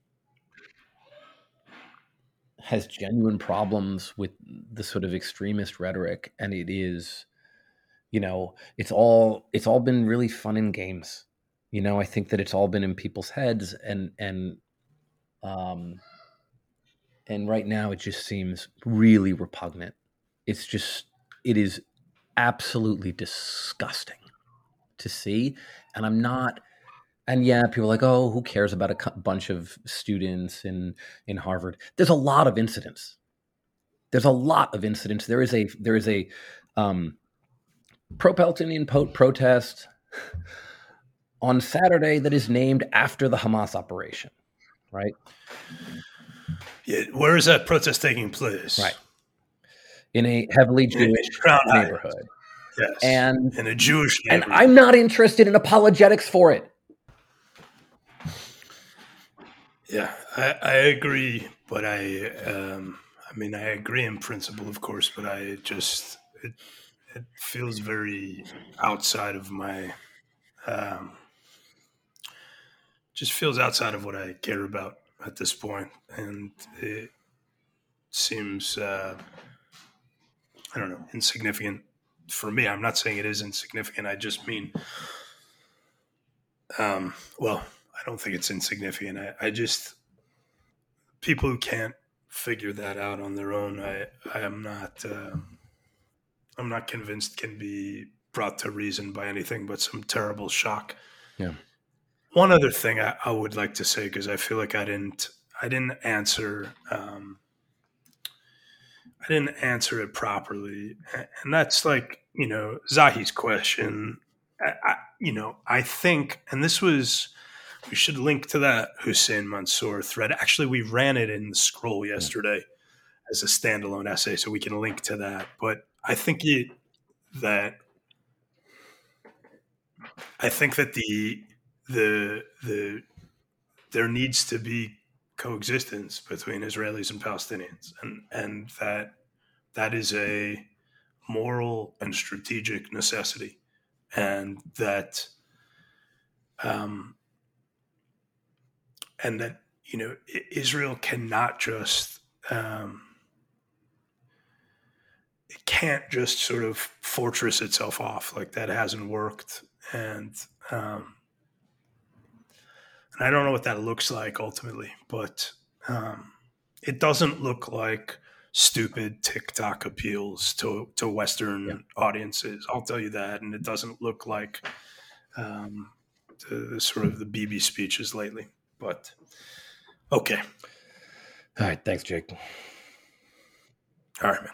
S1: has genuine problems with the sort of extremist rhetoric and it is you know it's all it's all been really fun in games you know i think that it's all been in people's heads and and um and right now it just seems really repugnant it's just it is absolutely disgusting to see and i'm not and yeah, people are like, oh, who cares about a bunch of students in in Harvard? There's a lot of incidents. There's a lot of incidents. There is a there is a um, pro-Palestinian po- protest on Saturday that is named after the Hamas operation, right?
S2: Yeah, where is that protest taking place?
S1: Right, in a heavily Jewish neighborhood.
S2: Yes,
S1: and
S2: in a Jewish
S1: and I'm not interested in apologetics for it.
S2: Yeah, I, I agree, but I um, I mean I agree in principle, of course, but I just it it feels very outside of my um, just feels outside of what I care about at this point, and it seems uh, I don't know insignificant for me. I'm not saying it is insignificant. I just mean, um, well, I don't think it's insignificant. I, I just people who can't figure that out on their own. I I am not uh, I'm not convinced can be brought to reason by anything but some terrible shock.
S1: Yeah.
S2: One other thing I, I would like to say because I feel like I didn't I didn't answer um, I didn't answer it properly, and that's like you know Zahi's question. I, I, you know I think, and this was we should link to that Hussein Mansour thread. Actually, we ran it in the scroll yesterday as a standalone essay, so we can link to that. But I think that I think that the the the there needs to be coexistence between Israelis and Palestinians, and and that that is a moral and strategic necessity, and that um, and that you know Israel cannot just um, can't just sort of fortress itself off like that hasn't worked and um, and I don't know what that looks like ultimately but um, it doesn't look like stupid TikTok appeals to to Western yeah. audiences I'll tell you that and it doesn't look like um, the, the sort of the Bibi speeches lately but okay.
S1: All right. Thanks, Jake.
S2: All right, man.